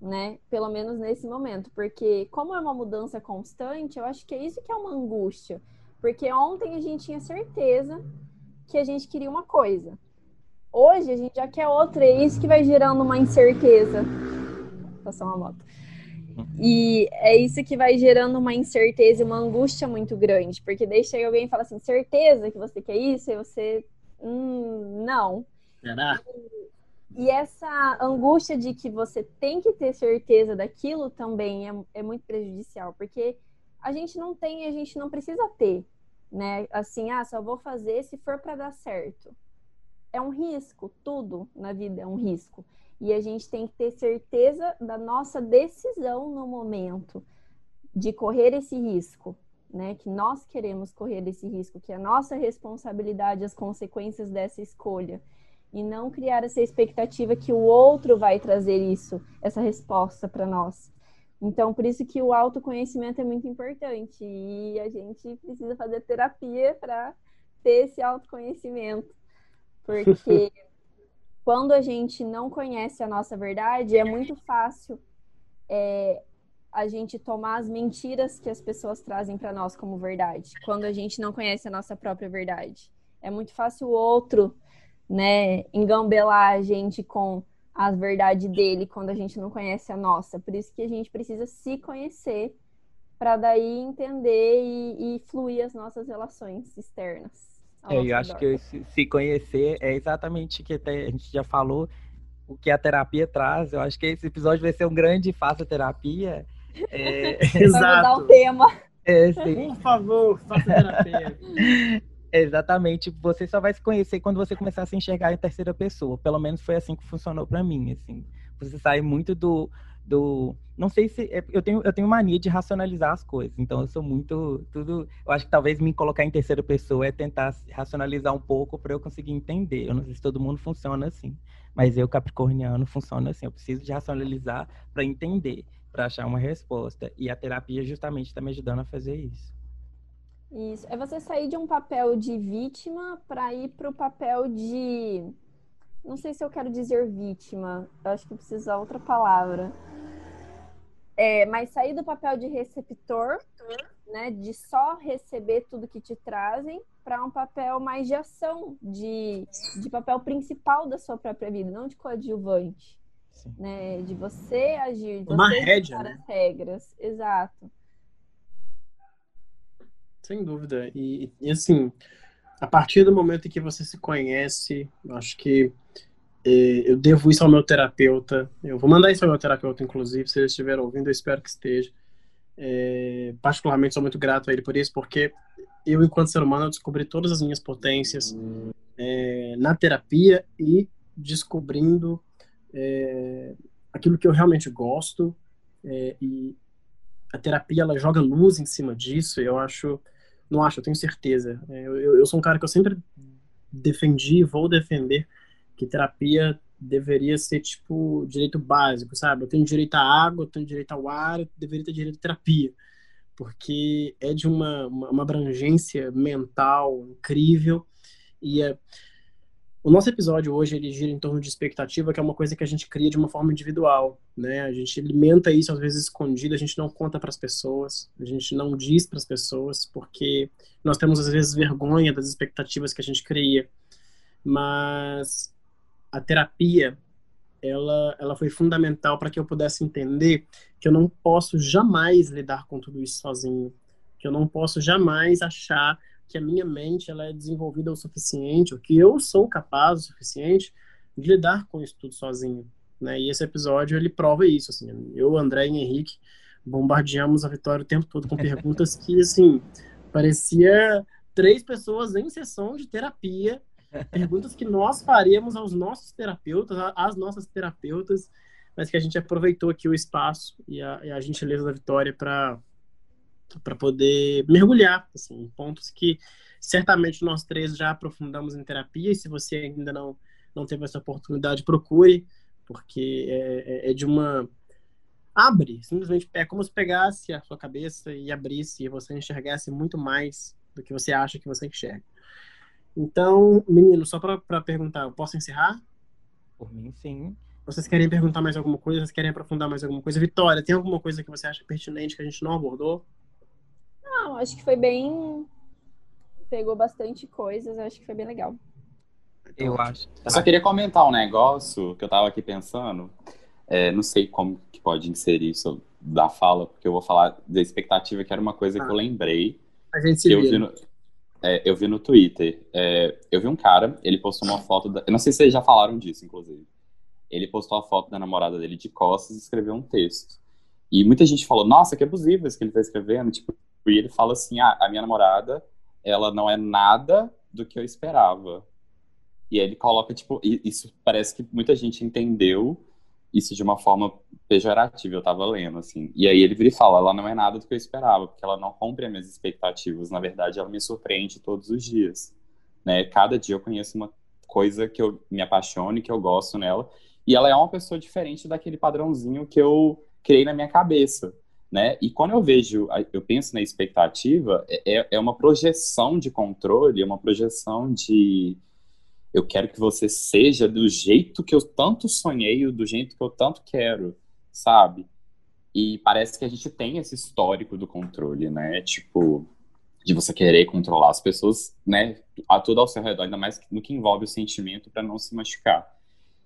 né? Pelo menos nesse momento, porque como é uma mudança constante, eu acho que é isso que é uma angústia. Porque ontem a gente tinha certeza que a gente queria uma coisa. Hoje a gente já quer outra, é isso que vai gerando uma incerteza. Passou uma moto. E é isso que vai gerando uma incerteza e uma angústia muito grande, porque daí chega alguém e fala assim: certeza que você quer isso? E você, hum, não. Será? E essa angústia de que você tem que ter certeza daquilo também é, é muito prejudicial, porque a gente não tem, a gente não precisa ter, né? Assim, ah, só vou fazer se for para dar certo. É um risco, tudo na vida é um risco. E a gente tem que ter certeza da nossa decisão no momento de correr esse risco, né? Que nós queremos correr esse risco, que é a nossa responsabilidade as consequências dessa escolha e não criar essa expectativa que o outro vai trazer isso, essa resposta para nós. Então, por isso que o autoconhecimento é muito importante e a gente precisa fazer terapia para ter esse autoconhecimento, porque <laughs> quando a gente não conhece a nossa verdade, é muito fácil é, a gente tomar as mentiras que as pessoas trazem para nós como verdade, quando a gente não conhece a nossa própria verdade. É muito fácil o outro né, engambelar a gente com a verdade dele quando a gente não conhece a nossa. Por isso que a gente precisa se conhecer para daí entender e, e, fluir as nossas relações externas. É, eu acho que se conhecer é exatamente o que a gente já falou, o que a terapia traz. Eu acho que esse episódio vai ser um grande faça terapia. É... <laughs> <laughs> Exato. Vai mudar o tema. É, Por favor, faça terapia. <laughs> Exatamente. Você só vai se conhecer quando você começar a se enxergar em terceira pessoa. Pelo menos foi assim que funcionou para mim. Assim, você sai muito do, do, não sei se é, eu tenho eu tenho mania de racionalizar as coisas. Então eu sou muito tudo. Eu acho que talvez me colocar em terceira pessoa é tentar racionalizar um pouco para eu conseguir entender. Eu não sei se todo mundo funciona assim, mas eu capricorniano funciona assim. Eu preciso de racionalizar para entender, para achar uma resposta. E a terapia justamente está me ajudando a fazer isso. Isso. É você sair de um papel de vítima para ir para o papel de. Não sei se eu quero dizer vítima, eu acho que precisa outra palavra. É, mas sair do papel de receptor, né, de só receber tudo que te trazem, para um papel mais de ação, de, de papel principal da sua própria vida, não de coadjuvante. Né, de você agir, de Uma você rédea, né? as regras. Exato. Sem dúvida. E, e, assim, a partir do momento em que você se conhece, acho que é, eu devo isso ao meu terapeuta. Eu vou mandar isso ao meu terapeuta, inclusive, se ele estiver ouvindo, eu espero que esteja. É, particularmente sou muito grato a ele por isso, porque eu, enquanto ser humano, descobri todas as minhas potências é, na terapia e descobrindo aquilo que eu realmente gosto. E a terapia ela joga luz em cima disso. Eu acho não acho, eu tenho certeza. É, eu, eu, sou um cara que eu sempre defendi e vou defender que terapia deveria ser, tipo, direito básico, sabe? Eu tenho direito à água, eu tenho direito ao ar, eu deveria ter direito à terapia. Porque é de uma, uma, uma abrangência mental incrível e é, o nosso episódio hoje ele gira em torno de expectativa, que é uma coisa que a gente cria de uma forma individual, né? A gente alimenta isso às vezes escondido, a gente não conta para as pessoas, a gente não diz para as pessoas, porque nós temos às vezes vergonha das expectativas que a gente cria. Mas a terapia, ela, ela foi fundamental para que eu pudesse entender que eu não posso jamais lidar com tudo isso sozinho, que eu não posso jamais achar que a minha mente ela é desenvolvida o suficiente, ou que eu sou capaz o suficiente de lidar com isso tudo sozinho, né? E esse episódio ele prova isso, assim. Eu, André e Henrique bombardeamos a Vitória o tempo todo com perguntas que, assim, parecia três pessoas em sessão de terapia, perguntas que nós faríamos aos nossos terapeutas, às nossas terapeutas, mas que a gente aproveitou aqui o espaço e a, e a gentileza da Vitória para para poder mergulhar assim, em pontos que certamente nós três já aprofundamos em terapia. E se você ainda não, não teve essa oportunidade, procure, porque é, é, é de uma. Abre, simplesmente é como se pegasse a sua cabeça e abrisse e você enxergasse muito mais do que você acha que você enxerga. Então, menino, só para perguntar, eu posso encerrar? Por mim, sim. Vocês querem perguntar mais alguma coisa? Vocês querem aprofundar mais alguma coisa? Vitória, tem alguma coisa que você acha pertinente que a gente não abordou? Não, acho que foi bem. Pegou bastante coisas, acho que foi bem legal. Eu acho. Eu só queria comentar um negócio que eu tava aqui pensando. É, não sei como que pode inserir isso da fala, porque eu vou falar da expectativa, que era uma coisa ah, que eu ah. lembrei. A gente se que eu vi no, é, eu vi no Twitter. É, eu vi um cara, ele postou uma foto. Da, eu não sei se vocês já falaram disso, inclusive. Ele postou a foto da namorada dele de costas e escreveu um texto. E muita gente falou: Nossa, que abusivo isso que ele tá escrevendo. Tipo, e ele fala assim: ah, a minha namorada, ela não é nada do que eu esperava. E aí ele coloca, tipo, isso parece que muita gente entendeu isso de uma forma pejorativa, eu tava lendo, assim. E aí ele vira e fala, ela não é nada do que eu esperava, porque ela não cumpre as minhas expectativas. Na verdade, ela me surpreende todos os dias. Né? Cada dia eu conheço uma coisa que eu me apaixone, que eu gosto nela. E ela é uma pessoa diferente daquele padrãozinho que eu criei na minha cabeça né? E quando eu vejo, eu penso na expectativa, é, é, é uma projeção de controle, é uma projeção de eu quero que você seja do jeito que eu tanto sonhei, do jeito que eu tanto quero, sabe? E parece que a gente tem esse histórico do controle, né? Tipo, de você querer controlar as pessoas, né? A tudo ao seu redor, ainda mais no que envolve o sentimento para não se machucar.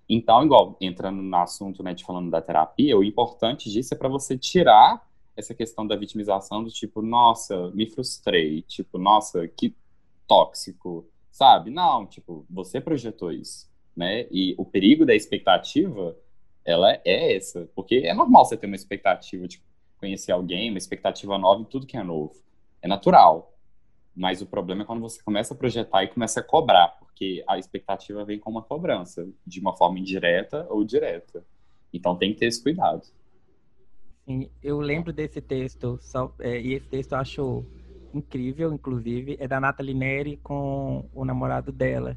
Então, igual, entrando no assunto, né, de falando da terapia, o importante disso é para você tirar essa questão da vitimização do tipo, nossa, me frustrei, tipo, nossa, que tóxico, sabe? Não, tipo, você projetou isso, né? E o perigo da expectativa, ela é essa, porque é normal você ter uma expectativa de conhecer alguém, uma expectativa nova em tudo que é novo. É natural. Mas o problema é quando você começa a projetar e começa a cobrar, porque a expectativa vem com uma cobrança, de uma forma indireta ou direta. Então tem que ter esse cuidado. Sim, eu lembro desse texto, só, é, e esse texto eu acho incrível, inclusive, é da Nathalie Neri com o namorado dela.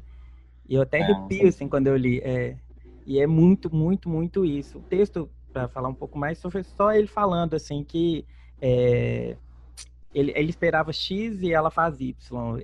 E eu até arrepio, assim, quando eu li. É, e é muito, muito, muito isso. O texto, para falar um pouco mais, foi só ele falando, assim, que é, ele, ele esperava X e ela faz Y.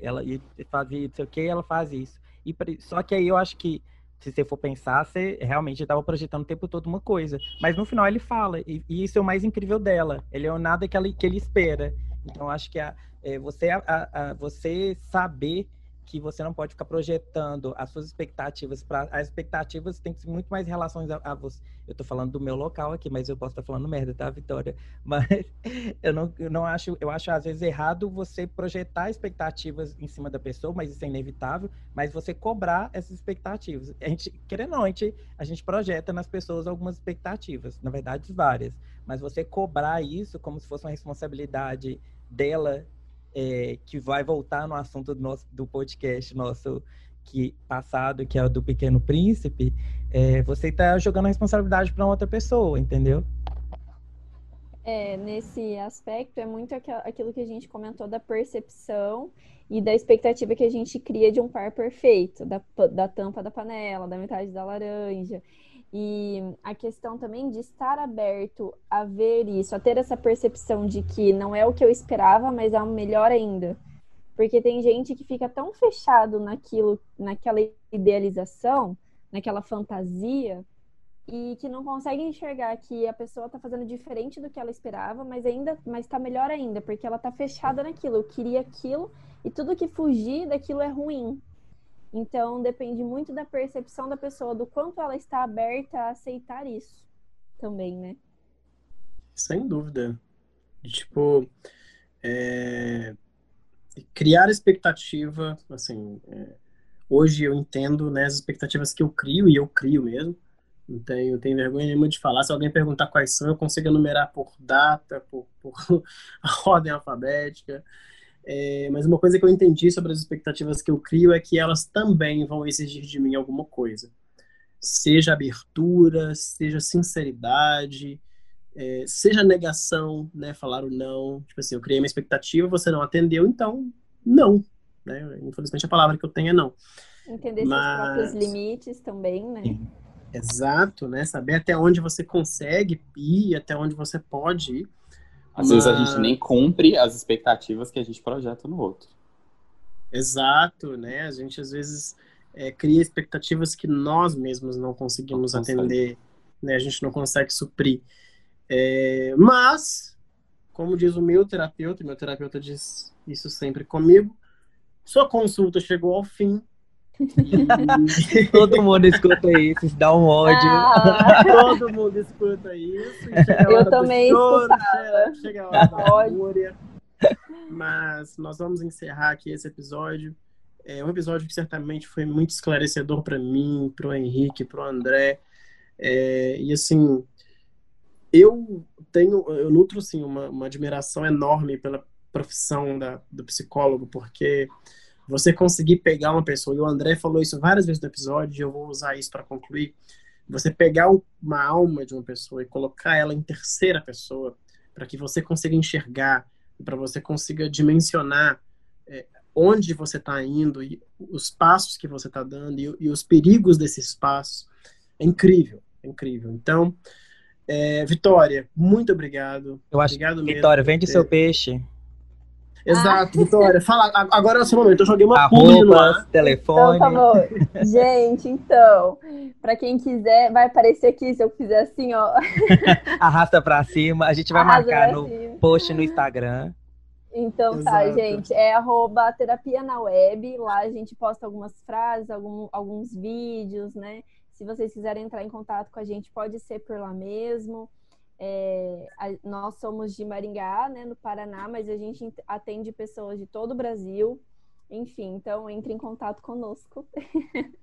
Ela fazia não sei o que, ela faz isso. E, só que aí eu acho que, se você for pensar, você realmente estava projetando o tempo todo uma coisa. Mas no final ele fala, e, e, isso é o mais incrível dela. Ele é o nada que, ela, que ele espera. Então acho que a, é, você, a, a, você saber que você não pode ficar projetando as suas expectativas para as expectativas tem que ser muito mais relações a, a, você. Eu estou falando do meu local aqui, mas eu posso estar falando merda, tá, Vitória? <laughs> Mas eu não, eu não acho, eu acho às vezes errado você projetar expectativas em cima da pessoa, mas isso é inevitável, mas você cobrar essas expectativas. A gente, querendo ou não, a gente projeta nas pessoas algumas expectativas, na verdade várias, mas você cobrar isso como se fosse uma responsabilidade dela é, que vai voltar no assunto do, nosso, do podcast nosso que passado, que é o do Pequeno Príncipe, é, você está jogando a responsabilidade para outra pessoa, entendeu? É, nesse aspecto é muito aquilo que a gente comentou da percepção e da expectativa que a gente cria de um par perfeito, da, da tampa da panela, da metade da laranja. E a questão também de estar aberto a ver isso, a ter essa percepção de que não é o que eu esperava, mas é o melhor ainda. Porque tem gente que fica tão fechado naquilo, naquela idealização, naquela fantasia, e que não consegue enxergar que a pessoa está fazendo diferente do que ela esperava, mas ainda, mas está melhor ainda, porque ela está fechada naquilo, eu queria aquilo, e tudo que fugir daquilo é ruim. Então, depende muito da percepção da pessoa, do quanto ela está aberta a aceitar isso também, né? Sem dúvida. Tipo, é... criar expectativa, assim, é... hoje eu entendo né, as expectativas que eu crio, e eu crio mesmo, não tenho, tenho vergonha nenhuma de falar. Se alguém perguntar quais são, eu consigo enumerar por data, por, por <laughs> ordem alfabética. É, mas uma coisa que eu entendi sobre as expectativas que eu crio é que elas também vão exigir de mim alguma coisa. Seja abertura, seja sinceridade, é, seja negação, né? Falar o não. Tipo assim, eu criei uma expectativa, você não atendeu, então não. Né? Infelizmente a palavra que eu tenho é não. Entender Mas... seus próprios limites também, né? Exato, né? Saber até onde você consegue ir, até onde você pode ir. Às vezes a gente nem cumpre as expectativas que a gente projeta no outro. Exato, né? A gente às vezes é, cria expectativas que nós mesmos não conseguimos não atender, né? A gente não consegue suprir. É, mas, como diz o meu terapeuta, meu terapeuta diz isso sempre comigo, sua consulta chegou ao fim, <laughs> Todo mundo escuta isso, isso dá um ódio. Ah. <laughs> Todo mundo escuta isso. Eu também choro, escutava. Chega, a hora da fúria. Mas nós vamos encerrar aqui esse episódio. É um episódio que certamente foi muito esclarecedor para mim, para o Henrique, para o André. É, e assim, eu tenho, eu nutro assim, uma, uma admiração enorme pela profissão da, do psicólogo, porque você conseguir pegar uma pessoa, e o André falou isso várias vezes no episódio, e eu vou usar isso para concluir. Você pegar uma alma de uma pessoa e colocar ela em terceira pessoa, para que você consiga enxergar, para você consiga dimensionar é, onde você está indo e os passos que você está dando e, e, os perigos desses passos. É incrível, é incrível. Então, é, Vitória, muito obrigado. Eu acho obrigado Vitória, vende seu peixe. Exato, ah. Vitória. Fala, agora é o seu momento. Eu joguei uma Arroba, no ar. telefone. Então, tá bom. Gente, então, pra quem quiser, vai aparecer aqui se eu fizer assim, ó. <laughs> Arrasta pra cima. A gente vai Arrasta marcar no cima. post no Instagram. Então tá, Exato. gente. É arroba terapia na web. Lá a gente posta algumas frases, algum, alguns vídeos, né? Se vocês quiserem entrar em contato com a gente, pode ser por lá mesmo. É, a, nós somos de Maringá, né, no Paraná, mas a gente atende pessoas de todo o Brasil. Enfim, então entre em contato conosco. <laughs>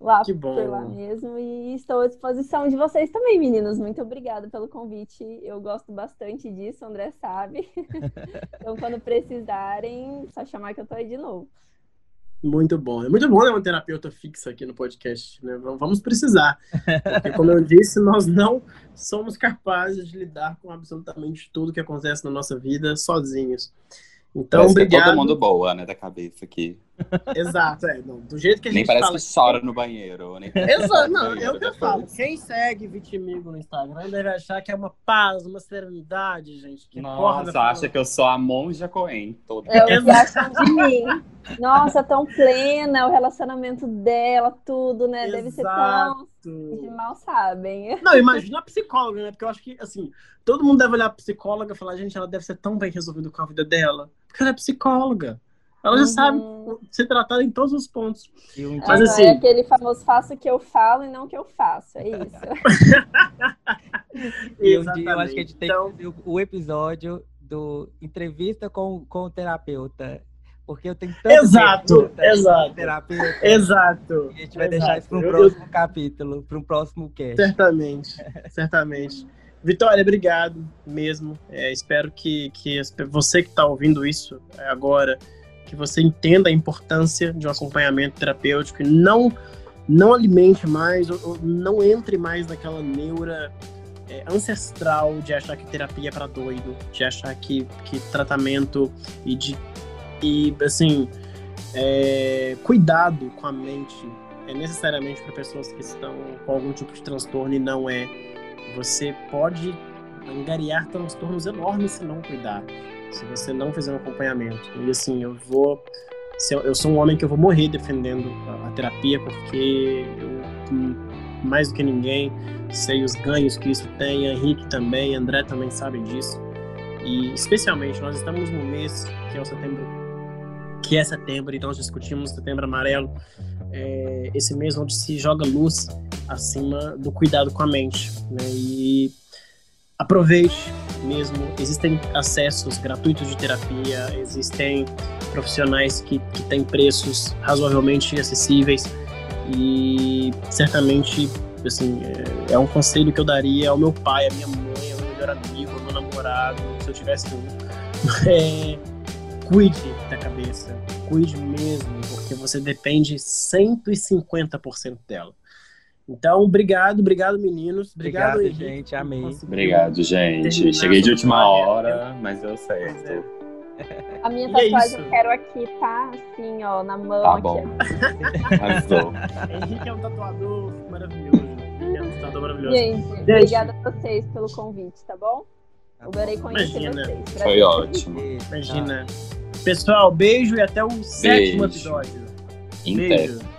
lá Que bom. por lá mesmo. E estou à disposição de vocês também, meninos. Muito obrigada pelo convite. Eu gosto bastante disso, o André sabe. <laughs> então, quando precisarem, só chamar que eu tô aí de novo. Muito bom. É muito bom ter uma terapeuta fixa aqui no podcast, né? Vamos precisar. Porque, como eu disse, nós não somos capazes de lidar com absolutamente tudo que acontece na nossa vida sozinhos. Então, Parece que é obrigado. todo mundo boa, né, da cabeça aqui. Exato, é. Não, do jeito que a Nem gente parece fala. que chora no banheiro. Nem Exato, não, no é o que eu banheiro falo. Quem segue Vitimigo no Instagram deve achar que é uma paz, uma serenidade, gente. Que Nossa, acha que eu sou a monja Coen. Todo É o que acham de mim. <laughs> Nossa, tão plena o relacionamento dela, tudo, né? Deve ser tão. Exato. Mal sabem. Não, imagina a psicóloga, né? Porque eu acho que, assim, todo mundo deve olhar a psicóloga e falar, gente, ela deve ser tão bem resolvida com a vida dela. Porque ela é psicóloga. Ela já Uhum. sabe ser tratada em todos os pontos. Um Mas Ah, assim- É aquele famoso faço o que eu falo e não o que eu faço. É isso. <laughs> E um dia eu acho que a gente tem Então, que fazer o- episódio do entrevista com, com o terapeuta. Porque eu tenho tanta Exato, exato. terapeuta. Exato. E a gente vai exato. deixar isso para um Eu- eu- próximo capítulo, para um próximo cast. Certamente, certamente. Vitória, obrigado mesmo. É, espero que, que você que está ouvindo isso é, agora, que você entenda a importância de um acompanhamento terapêutico e não, não alimente mais, ou, ou não entre mais naquela neura é, ancestral de achar que terapia é para doido, de achar que, que tratamento e de e assim é, cuidado com a mente é necessariamente para pessoas que estão com algum tipo de transtorno e não é. Você pode angariar transtornos enormes se não cuidar, se você não fizer um acompanhamento. E assim, eu vou. Eu sou um homem que eu vou morrer defendendo a, terapia, porque eu, hum, mais do que ninguém, sei os ganhos que isso tem. Henrique também, André também sabem disso. E especialmente, nós estamos no mês que é o setembro, que é setembro, então nós discutimos setembro amarelo é, esse mês onde se joga luz acima do cuidado com a mente. Né? E aproveite mesmo. Existem acessos gratuitos de terapia, existem profissionais que, que têm preços razoavelmente acessíveis e certamente assim, é, é um conselho que eu daria ao meu pai, à minha mãe, ao meu melhor amigo, ao meu namorado, se eu tivesse um. <laughs> É, cuide da cabeça, cuide mesmo, porque você depende 150% dela. Então, obrigado, obrigado meninos, obrigado, Obrigado, Henrique, gente, amei. Obrigado, gente. Cheguei de última hora, mas é. certo. A minha <laughs> é tatuagem isso. eu quero aqui, tá? Assim, ó, na mão. Tá bom. <laughs> Arrasou. Henrique é um tatuador maravilhoso. Henrique é um tatuador maravilhoso. Gente, obrigada a vocês pelo convite, tá bom? Adorei conhecer Imagina. vocês. Foi Prazer. ótimo. Imagina. Pessoal, beijo e até o sétimo episódio. Inter. Beijo.